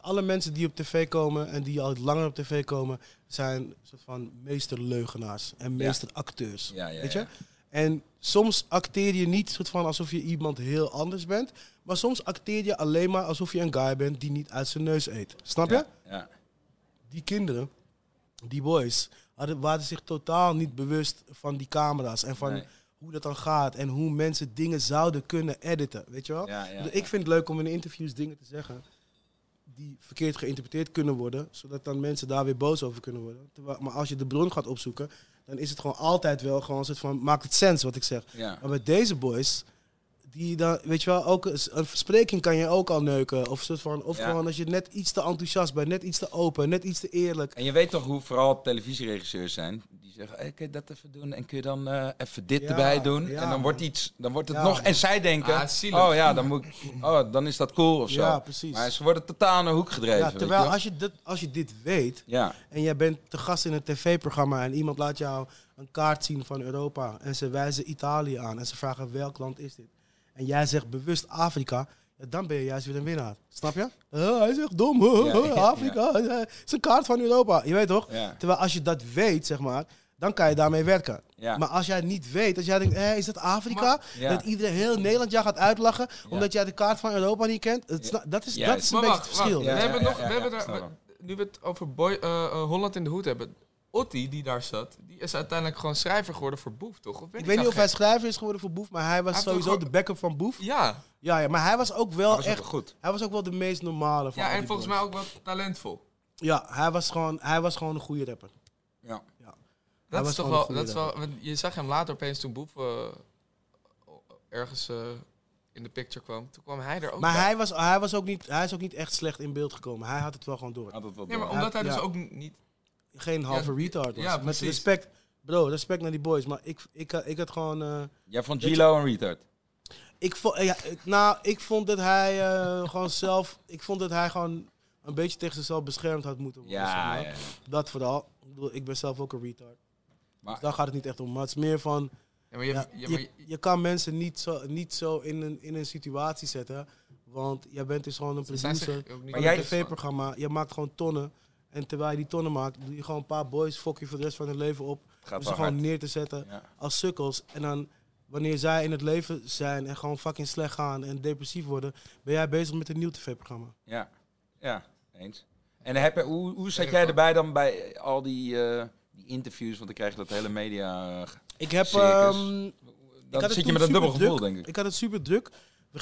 Alle mensen die op tv komen en die al langer op tv komen... zijn soort van meesterleugenaars en meesteracteurs. Ja, ja, weet je? En soms acteer je niet soort van alsof je iemand heel anders bent. Maar soms acteer je alleen maar alsof je een guy bent die niet uit zijn neus eet. Snap je? Ja, ja. die kinderen, die boys, hadden, waren zich totaal niet bewust van die camera's en van Nee. hoe dat dan gaat en hoe mensen dingen zouden kunnen editen, weet je wel? Ja, ja, Dus ja. ik vind het leuk om in interviews dingen te zeggen die verkeerd geïnterpreteerd kunnen worden, zodat dan mensen daar weer boos over kunnen worden. Maar als je de bron gaat opzoeken, dan is het gewoon altijd wel gewoon een soort van, maakt het sens wat ik zeg. Maar met deze boys, die dan, weet je wel, ook een verspreking kan je ook al neuken. Of, soort van, of Ja. gewoon als je net iets te enthousiast bent, net iets te open, net iets te eerlijk. En je weet toch hoe vooral televisieregisseurs zijn? Die zeggen, hey, kun je dat even doen? En kun je dan eh, even dit Ja, erbij doen? ja, en dan wordt, iets, dan wordt het Ja, nog... En zij denken, Ah, oh ja, dan, moet ik, oh, dan is dat cool of zo. Ja, precies. Maar ze worden totaal in een hoek gedreven. Ja, weet je terwijl als je, dit, als je dit weet Ja, en jij bent te gast in een tv-programma en iemand laat jou een kaart zien van Europa en ze wijzen Italië aan en ze vragen welk land is dit? En jij zegt bewust Afrika, dan ben je juist weer een winnaar. Snap je? Eh, hij zegt dom, huh, Ja, Afrika, eh, het is een kaart van Europa. Je weet toch? ja, Terwijl als je dat weet, zeg maar, dan kan je daarmee werken. ja. Maar als jij het niet weet, als jij denkt, hé, is dat Afrika? Ja. Dat iedereen heel Nederland jou gaat uitlachen, omdat jij de kaart van Europa niet kent. Dat, is, dat Juist. is een Maar beetje wacht, het verschil. wacht. Ja, we hebben ja, nog, ja, we ja, hebben snap nu we het over Boy, eh, eh, Holland in de Hoed hebben. Otti, die daar zat, die is uiteindelijk gewoon schrijver geworden voor Boef, toch? Of Ik weet niet of hij schrijver is geworden voor Boef, maar hij was sowieso ook de backup van Boef. Ja, Ja, ja, maar hij was ook wel was echt. goed. Hij was ook wel de meest normale van ja en volgens boys. mij ook wel talentvol. Ja, hij was gewoon, hij was gewoon een goede rapper. Ja. Hij Dat was is toch wel, dat is wel, je zag hem later opeens toen Boef eh, ergens eh, in de picture kwam. Toen kwam hij er ook Maar bij. hij, was, hij, was ook niet, hij is ook niet echt slecht in beeld gekomen. Hij had het wel gewoon door. Had het wel Nee, maar door. omdat hij dus Ja. ook niet... Geen halve Ja, retard was. ja, Met respect. Bro, respect naar die boys. Maar ik, ik, ik, ik had gewoon... eh, Jij vond Gilo een retard? ik, vond, ja, ik- nou, ik vond dat hij eh, [LAUGHS] gewoon zelf... Ik vond dat hij gewoon een beetje tegen zichzelf beschermd had moeten worden. zeg Ja, maar. ja. Dat vooral. Ik, bedoel, ik ben zelf ook een retard. Maar- Dus daar gaat het niet echt om. Maar het is meer van... Ja, maar je, Ja, ja, maar je, je kan mensen niet zo, niet zo in, een, in een situatie zetten. Want jij bent dus gewoon een producer zich jij- een tv-programma. Je maakt gewoon tonnen. En terwijl je die tonnen maakt, doe je gewoon een paar boys, fok je voor de rest van hun leven op. Gaat Om ze gewoon hard. neer te zetten Ja. als sukkels. En dan, wanneer zij in het leven zijn en gewoon fucking slecht gaan en depressief worden, ben jij bezig met een nieuw tv-programma. Ja, ja, eens. En heb je, hoe, hoe zat jij erbij dan bij al die, eh, die interviews? Want dan krijg je dat hele media... eh, Ik heb... Ehm, dan had zit je met een dubbel gevoel, druk. denk ik. Ik had het super druk.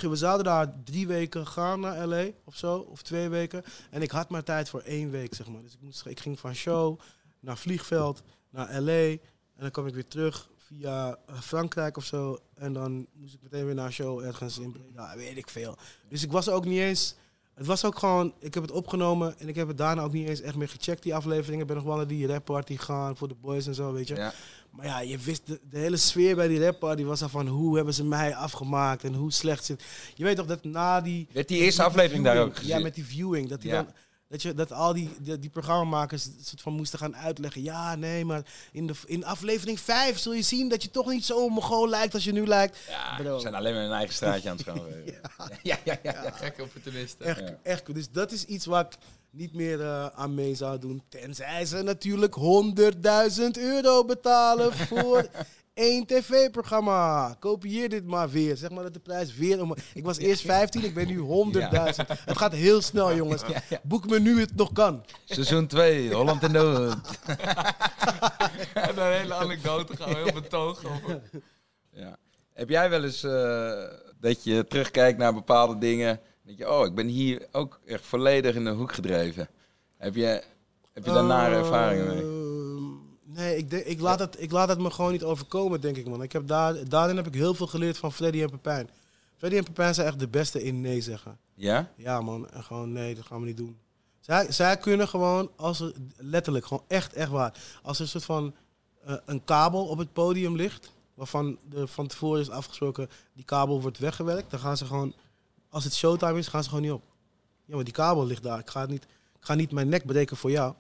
We, zouden daar drie weken gaan naar LA of zo, of twee weken. En ik had maar tijd voor één week, zeg maar. Dus ik, ik ging van show naar vliegveld, naar LA. En dan kwam ik weer terug via eh, Frankrijk of zo. En dan moest ik meteen weer naar show ergens in Breda, weet ik veel. Dus ik was ook niet eens... Het was ook gewoon, ik heb het opgenomen en ik heb het daarna ook niet eens echt meer gecheckt, die afleveringen. Ik ben nog wel naar die rap party gegaan voor de boys en zo, weet je. Ja. Maar ja, je wist, de, de hele sfeer bij die rapparty was al van hoe hebben ze mij afgemaakt en hoe slecht zit. Je weet toch dat na die... Werd die eerste aflevering daar ook gezien? Ja, met die viewing. Dat, die Ja. dan, dat, je, dat al die, die, die programmamakers soort van moesten gaan uitleggen. Ja, nee, maar in, de, in aflevering 5 zul je zien dat je toch niet zo mongool lijkt als je nu lijkt. Ja, Bro. ze zijn alleen maar hun eigen straatje aan het schoonwegen. [LAUGHS] [LAUGHS] ja. Ja, ja, ja, Gekke opportunisten. Echt, Ja. echt. Dus dat is iets waar ik niet meer eh, aan mee zou doen. Tenzij ze natuurlijk 100.000 euro betalen voor [LAUGHS] één tv-programma. Kopieer dit maar weer. Zeg maar dat de prijs weer... Om... Ik was eerst 15, ik ben nu 100.000. Het gaat heel snel, jongens. Boek me nu het nog kan. Seizoen 2, Holland in de Hood. [LAUGHS] En een hele anekdote gaan we heel betogen over. Ja. Heb jij wel eens eh, dat je terugkijkt naar bepaalde dingen Denk je, oh, ik ben hier ook echt volledig in de hoek gedreven. Heb je, heb je daar nare ervaringen mee? Nee, ik, denk, ik, laat het, ik laat het me gewoon niet overkomen, denk ik, man. Ik heb daar, daarin heb ik heel veel geleerd van Freddy en Pepijn. Freddy en Pepijn zijn echt de beste in nee zeggen. Ja? Ja, man. En gewoon, nee, dat gaan we niet doen. Zij, zij kunnen gewoon, als er, letterlijk, gewoon echt, echt waar. Als er een soort van eh, een kabel op het podium ligt, waarvan er van tevoren is afgesproken, die kabel wordt weggewerkt, dan gaan ze gewoon, als het showtime is, gaan ze gewoon niet op. Ja, maar die kabel ligt daar. Ik ga, het niet, ik ga niet mijn nek breken voor jou.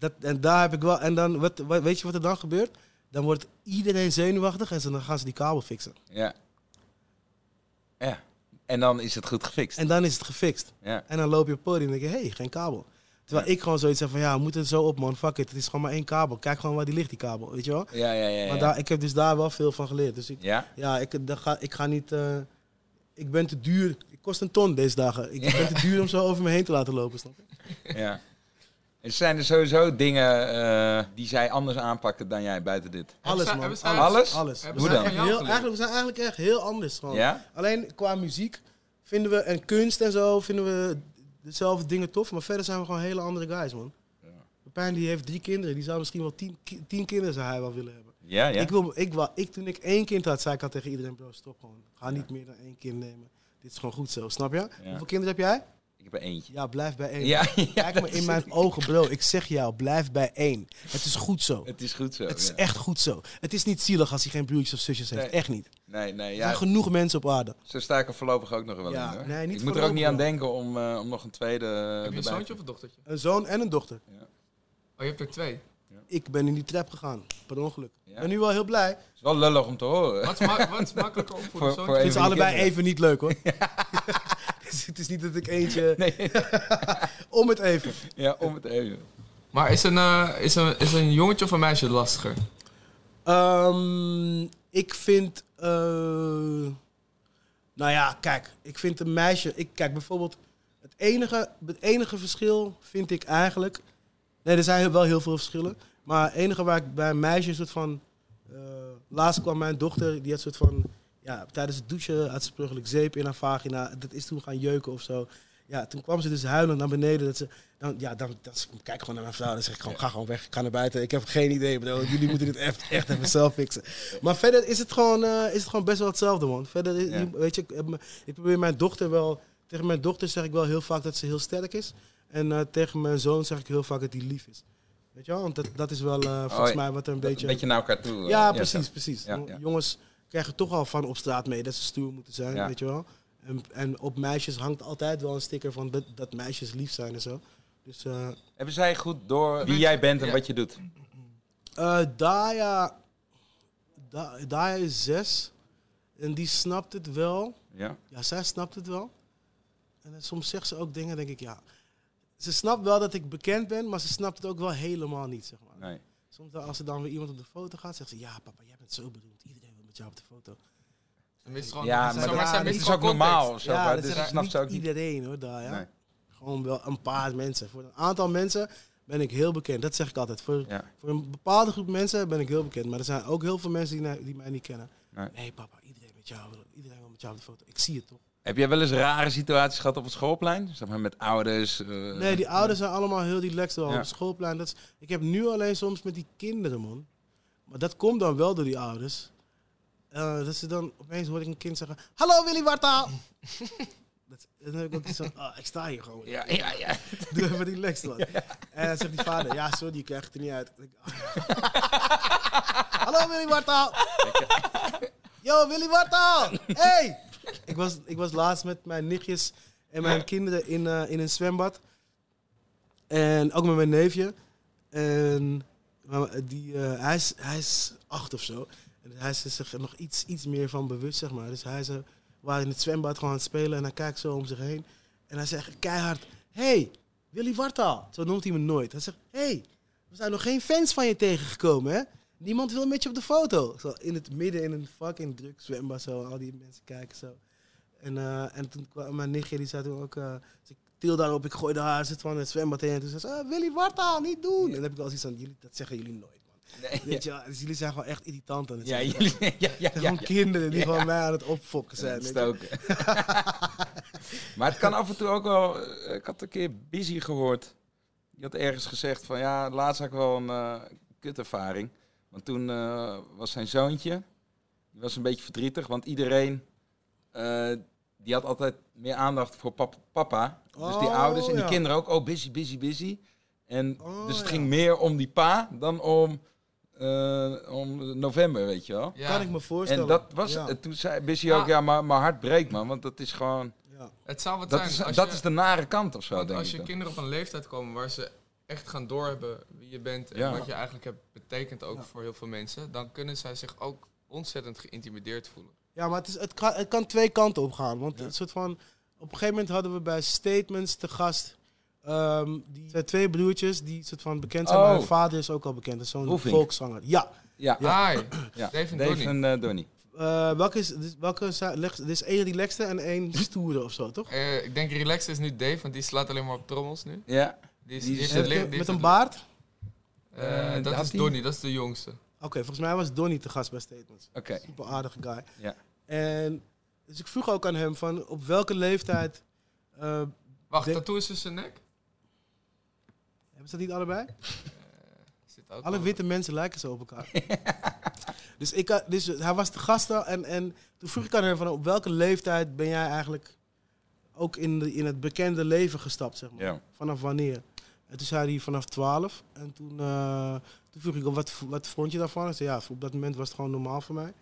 Dat, en daar heb ik wel, en dan, wat, wat- weet je wat er dan gebeurt? Dan wordt iedereen zenuwachtig en dan gaan ze die kabel fixen. Ja. Ja. En dan is het goed gefixt. En dan is het gefixt. Ja. En dan loop je op het podium en denk je, hé, hey, geen kabel. Terwijl ik gewoon zoiets heb van, ja, we moeten het zo op, man. Fuck it, het is gewoon maar één kabel. Kijk gewoon waar die ligt, die kabel, weet je wel? Ja, ja, ja. ja. Maar daar, ik heb dus daar wel veel van geleerd. Dus ik, Ja? ja, ik, ga, ik ga niet... eh, ik ben te duur. Ik kost een ton deze dagen. Ik ben te duur om zo over me heen te laten lopen, snap je? Ja. Er zijn er sowieso dingen eh, die zij anders aanpakken dan jij buiten dit. Alles, man. alles. Alles? Hoe We dan? Heel, eigenlijk, we zijn eigenlijk echt heel anders. Gewoon. Ja? Alleen qua muziek vinden we, en kunst en zo, vinden we dezelfde dingen tof. Maar verder zijn we gewoon hele andere guys, man. Pepijn die heeft drie kinderen. Die zou misschien wel tien, ki- tien kinderen zou hij wel willen hebben. Ja, ja. Ik wil, ik, ik, toen ik één kind had, zei ik al tegen iedereen, bro, stop gewoon. Ga niet meer dan één kind nemen. Dit is gewoon goed zo, snap je? Hoeveel kinderen heb jij? Ik heb er eentje. Ja, blijf bij één. Ja, [LAUGHS] ja, Kijk me in mijn ogen, bro. Ik zeg jou, blijf bij één. Het is goed zo. Het is goed zo. Het is ja. echt goed zo. Het is niet zielig als hij geen broertjes of zusjes heeft. Nee. Echt niet. Nee, nee. Er Ja, zijn genoeg mensen op aarde. zo sta ik er voorlopig ook nog wel Ja, in. Hoor. nee, niet ik moet er ook niet aan denken om, eh, om nog een tweede Heb je een zoontje of een dochtertje? Een zoon en een dochter. Oh, je hebt er twee. Ik ben in die trap gegaan, per ongeluk. Ik Ja? ben nu wel heel blij. is wel lullig om te horen. Wat is, ma- wat is [LAUGHS] makkelijker om voor, Voor- de voor? Het is allebei kinderen. even niet leuk hoor. [LAUGHS] Het is niet dat ik eentje... [LAUGHS] Nee, [LAUGHS] Om het even. ja, om het even. Maar is een, eh, is, een, is een jongetje of een meisje lastiger? Ehm, ik vind... eh, nou ja, kijk. Ik vind een meisje... Ik, kijk, bijvoorbeeld... Het enige, het enige verschil vind ik eigenlijk... Nee, er zijn wel heel veel verschillen. Maar het enige waar ik bij een meisje een soort van... eh, laatst kwam mijn dochter, die had een soort van... Ja, tijdens het douchen had ze per zeep in haar vagina. Dat is toen gaan jeuken of zo. Ja, toen kwam ze dus huilend naar beneden. Dat ze, dan, ja, dan, dan kijk gewoon naar mijn vrouw. Dan zeg ik gewoon, ga gewoon weg. Ik ga naar buiten. Ik heb geen idee, bro. Jullie moeten dit echt, echt even zelf fixen. Maar verder is het gewoon, eh, is het gewoon best wel hetzelfde, man. Verder, is- Ja. weet je, ik, ik probeer mijn dochter wel... Tegen mijn dochter zeg ik wel heel vaak dat ze heel sterk is. En eh, tegen mijn zoon zeg ik heel vaak dat hij lief is. Weet je wel? Want dat, dat is wel eh, volgens ja. mij wat er een beetje... Een beetje naar elkaar toe. Ja, precies, precies. Ja. Jongens krijgen toch al van op straat mee dat ze stoer moeten zijn, Ja. weet je wel. En, en op meisjes hangt altijd wel een sticker van dat, dat meisjes lief zijn en zo. Dus eh Hebben zij goed door wie jij bent en Ja. wat je doet? eh Daya, Da- Daya is zes en die snapt het wel. Ja? Ja, zij snapt het wel. En dan soms zegt ze ook dingen, denk ik, ja. Ze snapt wel dat ik bekend ben, maar ze snapt het ook wel helemaal niet, zeg maar. Nee. Soms als er dan weer iemand op de foto gaat, zegt ze, ja papa, jij bent zo beroemd. Iedereen met jou op de foto. Ze mist gewoon, Ja, maar maar dat- mist is ook normaal zo. maar dat dus is dat snapt niet iedereen hoor, daar ja. Nee. Gewoon wel een paar mensen. Voor een aantal mensen ben ik heel bekend. Dat zeg ik altijd. Voor, Ja. voor een bepaalde groep mensen ben ik heel bekend. Maar er zijn ook heel veel mensen die, die mij niet kennen. Nee. Nee papa, iedereen, met jou, wil- iedereen wil met jou op de foto. Ik zie het toch. Heb jij wel eens rare situaties gehad op het schoolplein? Zeg maar met ouders? eh, Nee, die ouders zijn allemaal heel relaxed wel Ja. op het schoolplein. Dat is, ik heb nu alleen soms met die kinderen, man. Maar dat komt dan wel door die ouders. Eh, dat ze dan opeens hoor ik een kind zeggen: Hallo Willy Wartaal! [LAUGHS] dat, dan heb ik ook iets van: ah, Ik sta hier gewoon. Ja, ja, ja. [LAUGHS] Doe even man. En dan zegt die vader: Ja, sorry, je krijgt het er niet uit. Ik. [LAUGHS] Hallo Willy Wartaal! Yo, Willy Wartaal! Hey! Ik was, ik was laatst met mijn nichtjes en mijn kinderen in, eh, in een zwembad. En ook met mijn neefje. En die, eh, hij, is, hij is acht of zo. En hij is zich nog iets, iets meer van bewust, zeg maar. Dus hij is, we waren in het zwembad gewoon aan het spelen. En hij kijkt zo om zich heen. En hij zegt keihard... Hey, Willy Wartaal. Zo noemt hij me nooit. Hij zegt... Hey, we zijn nog geen fans van je tegengekomen, hè? Niemand wil met je op de foto. Zo in het midden in een fucking druk zwembad zo. Al die mensen kijken zo. En, eh, en toen kwam mijn nichtje, die zei toen ook... eh, dus ik til daarop, ik gooide haar zit van het zwembad heen. En toen zei ze, ah, Willy Wartaal, niet doen. En dan heb ik al zoiets van, jullie, dat zeggen jullie nooit. Nee, Weet je, wel, dus jullie zijn gewoon echt irritant aan het ja, jullie, [LAUGHS] ja, ja, ja, Gewoon kinderen die gewoon mij aan het opfokken zijn. weet je. Stoken. [LAUGHS] Maar het kan af en toe ook wel... eh, Ik had een keer Busy gehoord. Die had ergens gezegd van... Ja, laatst had ik wel een eh kutervaring. Want toen eh, was zijn zoontje... Die was een beetje verdrietig. Want iedereen... eh, die had altijd meer aandacht voor pap- papa. dus die Oh, ouders en die ja. kinderen ook. Oh, busy, busy, busy. En Oh, dus het ja. ging meer om die pa dan om, om november, weet je wel. Ja. Kan ik me voorstellen. En dat was, toen zei Busy ook, Ja. maar mijn hart breekt man, want dat is gewoon, Ja. Het zou wat dat, zijn. is, als dat je- is de nare kant of zo, Want denk als ik je dan. kinderen op een leeftijd komen waar ze echt gaan doorhebben wie je bent en Ja. wat je eigenlijk hebt betekent ook Ja. voor heel veel mensen, dan kunnen zij zich ook ontzettend geïntimideerd voelen. Ja, maar het, is, het, kan, het kan twee kanten op gaan. Want Ja. het soort van, op een gegeven moment hadden we bij Statements te gast. Ehm, die zijn twee broertjes die soort van bekend zijn. Oh. Maar hun vader is ook al bekend. Dat is zo'n volkszanger. Ja. Ja, Ja. [CLEARS THROAT] ja. Dave en Dave Donnie. en eh, Donnie. Eh, welke is, dus welke zijn, leg- er is één relaxte en één stoere of zo, toch? Eh, ik denk relaxed is nu Dave, want die slaat alleen maar op trommels nu. Ja, Die is, Die is- Met, een- die met heeft een het- baard? Dat is? Donnie, dat is de jongste. Oké, volgens mij was Donnie te gast bij Statements. oké. Super aardige guy. Ja. En dus ik vroeg ook aan hem van op welke leeftijd... eh, Wacht, tattoo is in zijn nek? Hebben ze dat niet allebei? Zit ook Alle wel- witte mensen lijken zo op elkaar. [LAUGHS] dus, ik, had- dus hij was de gast al en, en toen vroeg ik aan hem van op welke leeftijd ben jij eigenlijk ook in, de, in het bekende leven gestapt, zeg maar. Ja. Vanaf wanneer? En toen zei hij vanaf 12. En toen, eh, toen vroeg ik hem, wat, wat vond je daarvan? Hij zei, ja, op dat moment was het gewoon normaal voor mij.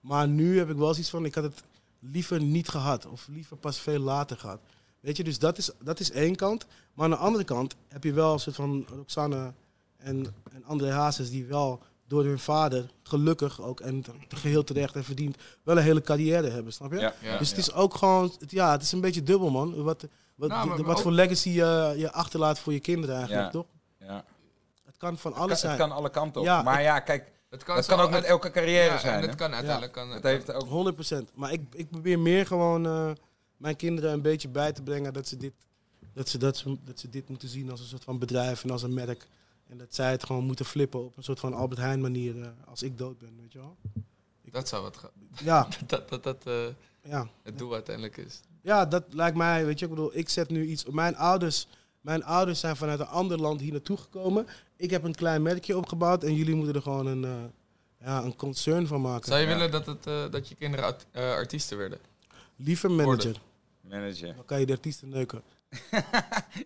Maar nu heb ik wel zoiets van, ik had het liever niet gehad. Of liever pas veel later gehad. Weet je, dus dat is, dat is één kant. Maar aan de andere kant heb je wel een soort van Roxanne en, en André Hazes... die wel door hun vader, gelukkig ook, en geheel terecht en verdiend... wel een hele carrière hebben, snap je? Ja, Ja. dus het is ook gewoon, het- ja, het is een beetje dubbel, man. Wat, wat, Nou, maar de- wat ook- voor legacy je, je achterlaat voor je kinderen eigenlijk, Ja. toch? ja. Het kan van alles het zijn. kan alle kanten op. Ja, maar ja, kijk, Het kan, dat zo kan ook met elke carrière ja, zijn. Het kan uiteindelijk... Kan, Het heeft ook... 100%. Maar ik, ik probeer meer gewoon eh, mijn kinderen een beetje bij te brengen dat ze, dit, dat, ze, dat, ze, dat ze dit moeten zien als een soort van bedrijf en als een merk. En dat zij het gewoon moeten flippen op een soort van Albert Heijn manier eh, als ik dood ben, weet je wel? Dat zou wat... ge- Ja, [LAUGHS] dat dat, dat eh, ja. het doel uiteindelijk is. ja, dat lijkt mij, weet je, ik bedoel, ik zet nu iets... Mijn ouders, mijn ouders zijn vanuit een ander land hier naartoe gekomen. Ik heb een klein merkje opgebouwd en jullie moeten er gewoon een, eh, ja, een concern van maken. Zou je Ja. willen dat, het, eh, dat je kinderen art- eh, artiesten werden? Liever manager. Manager. Dan kan je de artiesten neuken. [LAUGHS]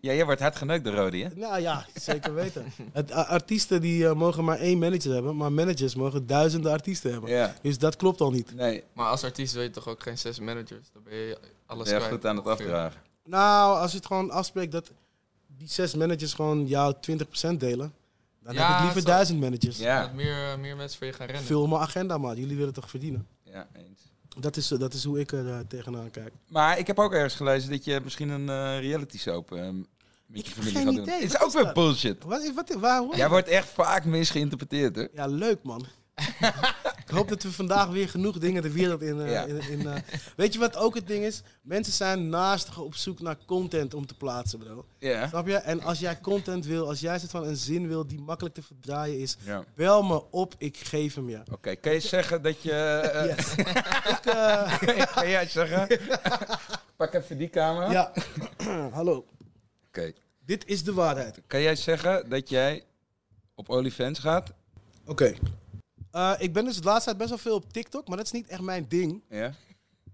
Ja, jij wordt hard geneukt door Rodi, hè? Nou ja, zeker weten. Het, artiesten die eh, mogen maar één manager hebben, maar managers mogen duizenden artiesten hebben. Ja. Dus dat klopt al niet. Nee, Maar als artiest wil je toch ook geen zes managers? Dan ben je alles ben je kwijt. goed aan het afdragen. Nou, als je het gewoon afspreekt dat die zes managers gewoon jouw 20% delen, dan Ja, heb ik liever zo- duizend managers. Ja, Dat meer, meer mensen voor je gaan rennen. Vul mijn agenda maar, jullie willen toch verdienen. ja, eens. Dat is, eh, dat is hoe ik er eh, tegenaan kijk. Maar ik heb ook ergens gelezen dat je misschien een eh, reality soap met Ik je heb familie geen gaat doen. idee, Is wat ook is weer dat? bullshit. Wat, wat, waar hoor je Jij wordt echt vaak misgeïnterpreteerd, hè? Ja, leuk man. [LAUGHS] ik hoop dat we vandaag weer genoeg dingen de wereld in... eh, Ja. in, in eh, weet je wat ook het ding is? Mensen zijn naastig op zoek naar content om te plaatsen, bro. Ja. Snap je? En als jij content wil, als jij soort van een zin wil die makkelijk te verdraaien is, ja. bel me op, ik geef hem je. Oké, kan je zeggen dat je... eh, Yes. [LAUGHS] ik, eh, [LAUGHS] kan jij zeggen? [LAUGHS] Pak even die camera. ja, [CLEARS THROAT] hallo. Oké. Dit is de waarheid. Kan jij zeggen dat jij op OnlyFans gaat? Oké. Eh, ik ben dus de laatste tijd best wel veel op TikTok, maar dat is niet echt mijn ding. Ja.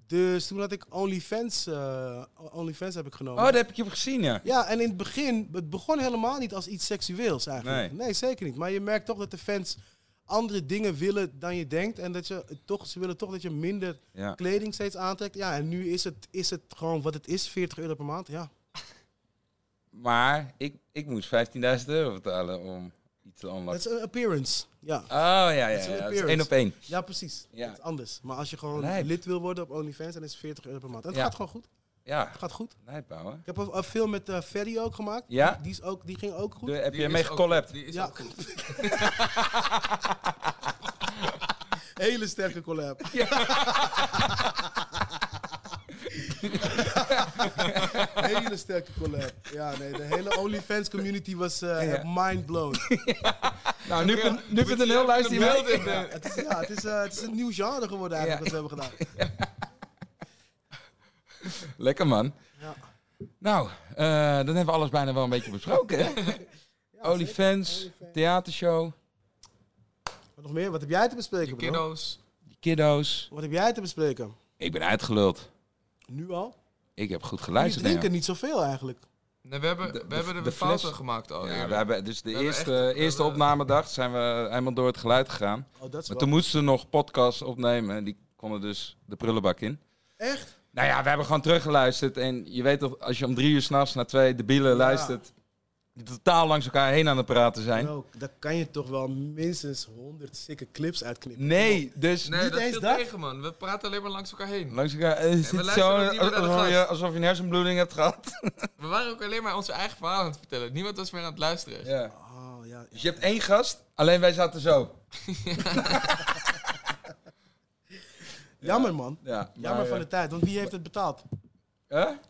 Dus toen had ik OnlyFans, eh OnlyFans heb ik genomen. Oh, dat heb ik je gezien, ja. Ja, en in het begin, het begon helemaal niet als iets seksueels eigenlijk. Nee. Nee. zeker niet. Maar je merkt toch dat de fans andere dingen willen dan je denkt. En dat je toch, ze willen toch dat je minder Ja. kleding steeds aantrekt. Ja, en nu is het, is het gewoon wat het is, 40 euro per maand. Ja, Maar ik, ik moest 15.000 euro betalen om unlocken. is een appearance. Ja, Oh, ja, ja, Dat is ja. een appearance. één op één. ja precies. Ja. Dat is anders. Maar als je gewoon Lijp. lid wil worden op OnlyFans, dan is het 40 euro per maand. En het Ja. gaat gewoon goed. Ja, Het gaat goed. lijpbouw, hè? Ik heb een, film met eh Ferry ook gemaakt. Ja? Die, is ook, die ging ook goed. De- heb Die je mee gecollapt? Die is Ja. ook goed. [LAUGHS] Hele sterke collab. [LAUGHS] [LAUGHS] hele sterke collab. Ja, nee, de hele OnlyFans community was eh, Ja. mind blown. [LAUGHS] Nou, nu, nu vindt een heel luister in Ja, de- het, is, ja, het, is, eh, het is een nieuw genre geworden eigenlijk Ja. wat we hebben gedaan. [LAUGHS] Lekker man. Ja. Nou, eh, dan hebben we alles bijna wel een beetje besproken, hè? Olifants, theatershow, Wat nog meer? Wat heb jij te bespreken, Die bro? kiddo's. die kiddo's. Wat heb jij te bespreken? Ik ben uitgeluld. Nu al? Ik heb goed geluisterd naar drinken niet zoveel eigenlijk. Nee, we hebben, De- we hebben de de, fles- fouten gemaakt al. Ja, we hebben dus de We hebben eerste, echt- eerste hebben- opnamedag zijn we helemaal door het geluid gegaan. Oh, Maar wel... toen moesten we nog podcasts opnemen. en Die konden dus de prullenbak in. Echt? Nou ja, we hebben gewoon teruggeluisterd. En je weet toch, als je om drie uur s'nachts naar twee debielen Ja. luistert... die totaal langs elkaar heen aan het praten zijn. Bro, daar kan je toch wel minstens 100 sikke clips uitknippen. Nee, dus Nee, Niet dat eens dat? tegen, man. We praten alleen maar langs elkaar heen. langs elkaar... het luisteren zo ook niet meer naar de alsof gast. je, alsof je een hersenbloeding hebt gehad? [LAUGHS] We waren ook alleen maar onze eigen verhaal aan het vertellen. Niemand was meer aan het luisteren. ja. Oh, ja. Dus je hebt één gast, alleen wij zaten zo. [LAUGHS] Jammer, man. Ja, Jammer maar, van eh, de tijd. Want wie heeft het betaald?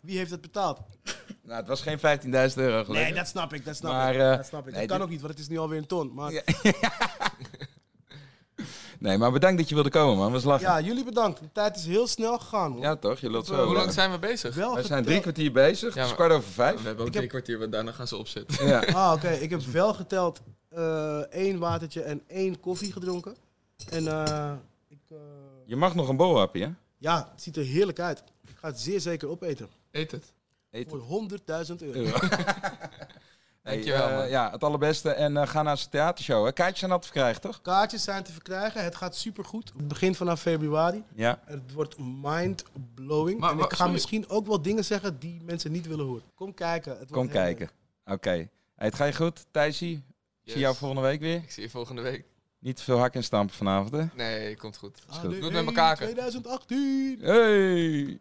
Wie heeft het betaald? [LAUGHS] Nou, het was geen 15.000 euro gelukkig. Nee, dat snap ik. Dat snap Maar, ik. eh, dat snap ik. nee, dat kan dit- ook niet, want het is nu alweer een ton. Maar Ja. ja, [LAUGHS] Nee, maar bedankt dat je wilde komen, man. Was lachen. jullie bedankt. De tijd is heel snel gegaan, hoor. Ja, toch? Je loopt Hoe zo. Hoe lang lang? zijn we bezig? Wel Wij zijn drie kwartier bezig. Ja, het is kwart over vijf. We hebben ook Ik drie heb- kwartier, want daarna gaan ze opzetten. Ja. Ah, oké. Ik heb wel geteld eh, één watertje en één koffie gedronken. En eh, ik, eh, Je mag nog een bohappie, hè? ja, het ziet er heerlijk uit. Ik ga het zeer zeker opeten. Eet het. Voor 100.000 euro. [LAUGHS] Dankjewel, eh, man. ja, het allerbeste. En eh, ga naar zijn theatershow. Hè? Kaartjes zijn al te verkrijgen, toch? Kaartjes zijn te verkrijgen. Het gaat supergoed. Het begint vanaf februari. Ja. Het wordt mind-blowing. En maar- ik ga sorry. misschien ook wel dingen zeggen die mensen niet willen horen. Kom kijken. Het wordt Kom kijken. Oké. Hey, het gaat je goed, Thijsie? Yes. zie jou volgende week weer. Ik zie je volgende week. Niet te veel hak en stampen vanavond, hè? Nee, komt goed. leuk. Doe het met Hey, kaken. 2018. Hey!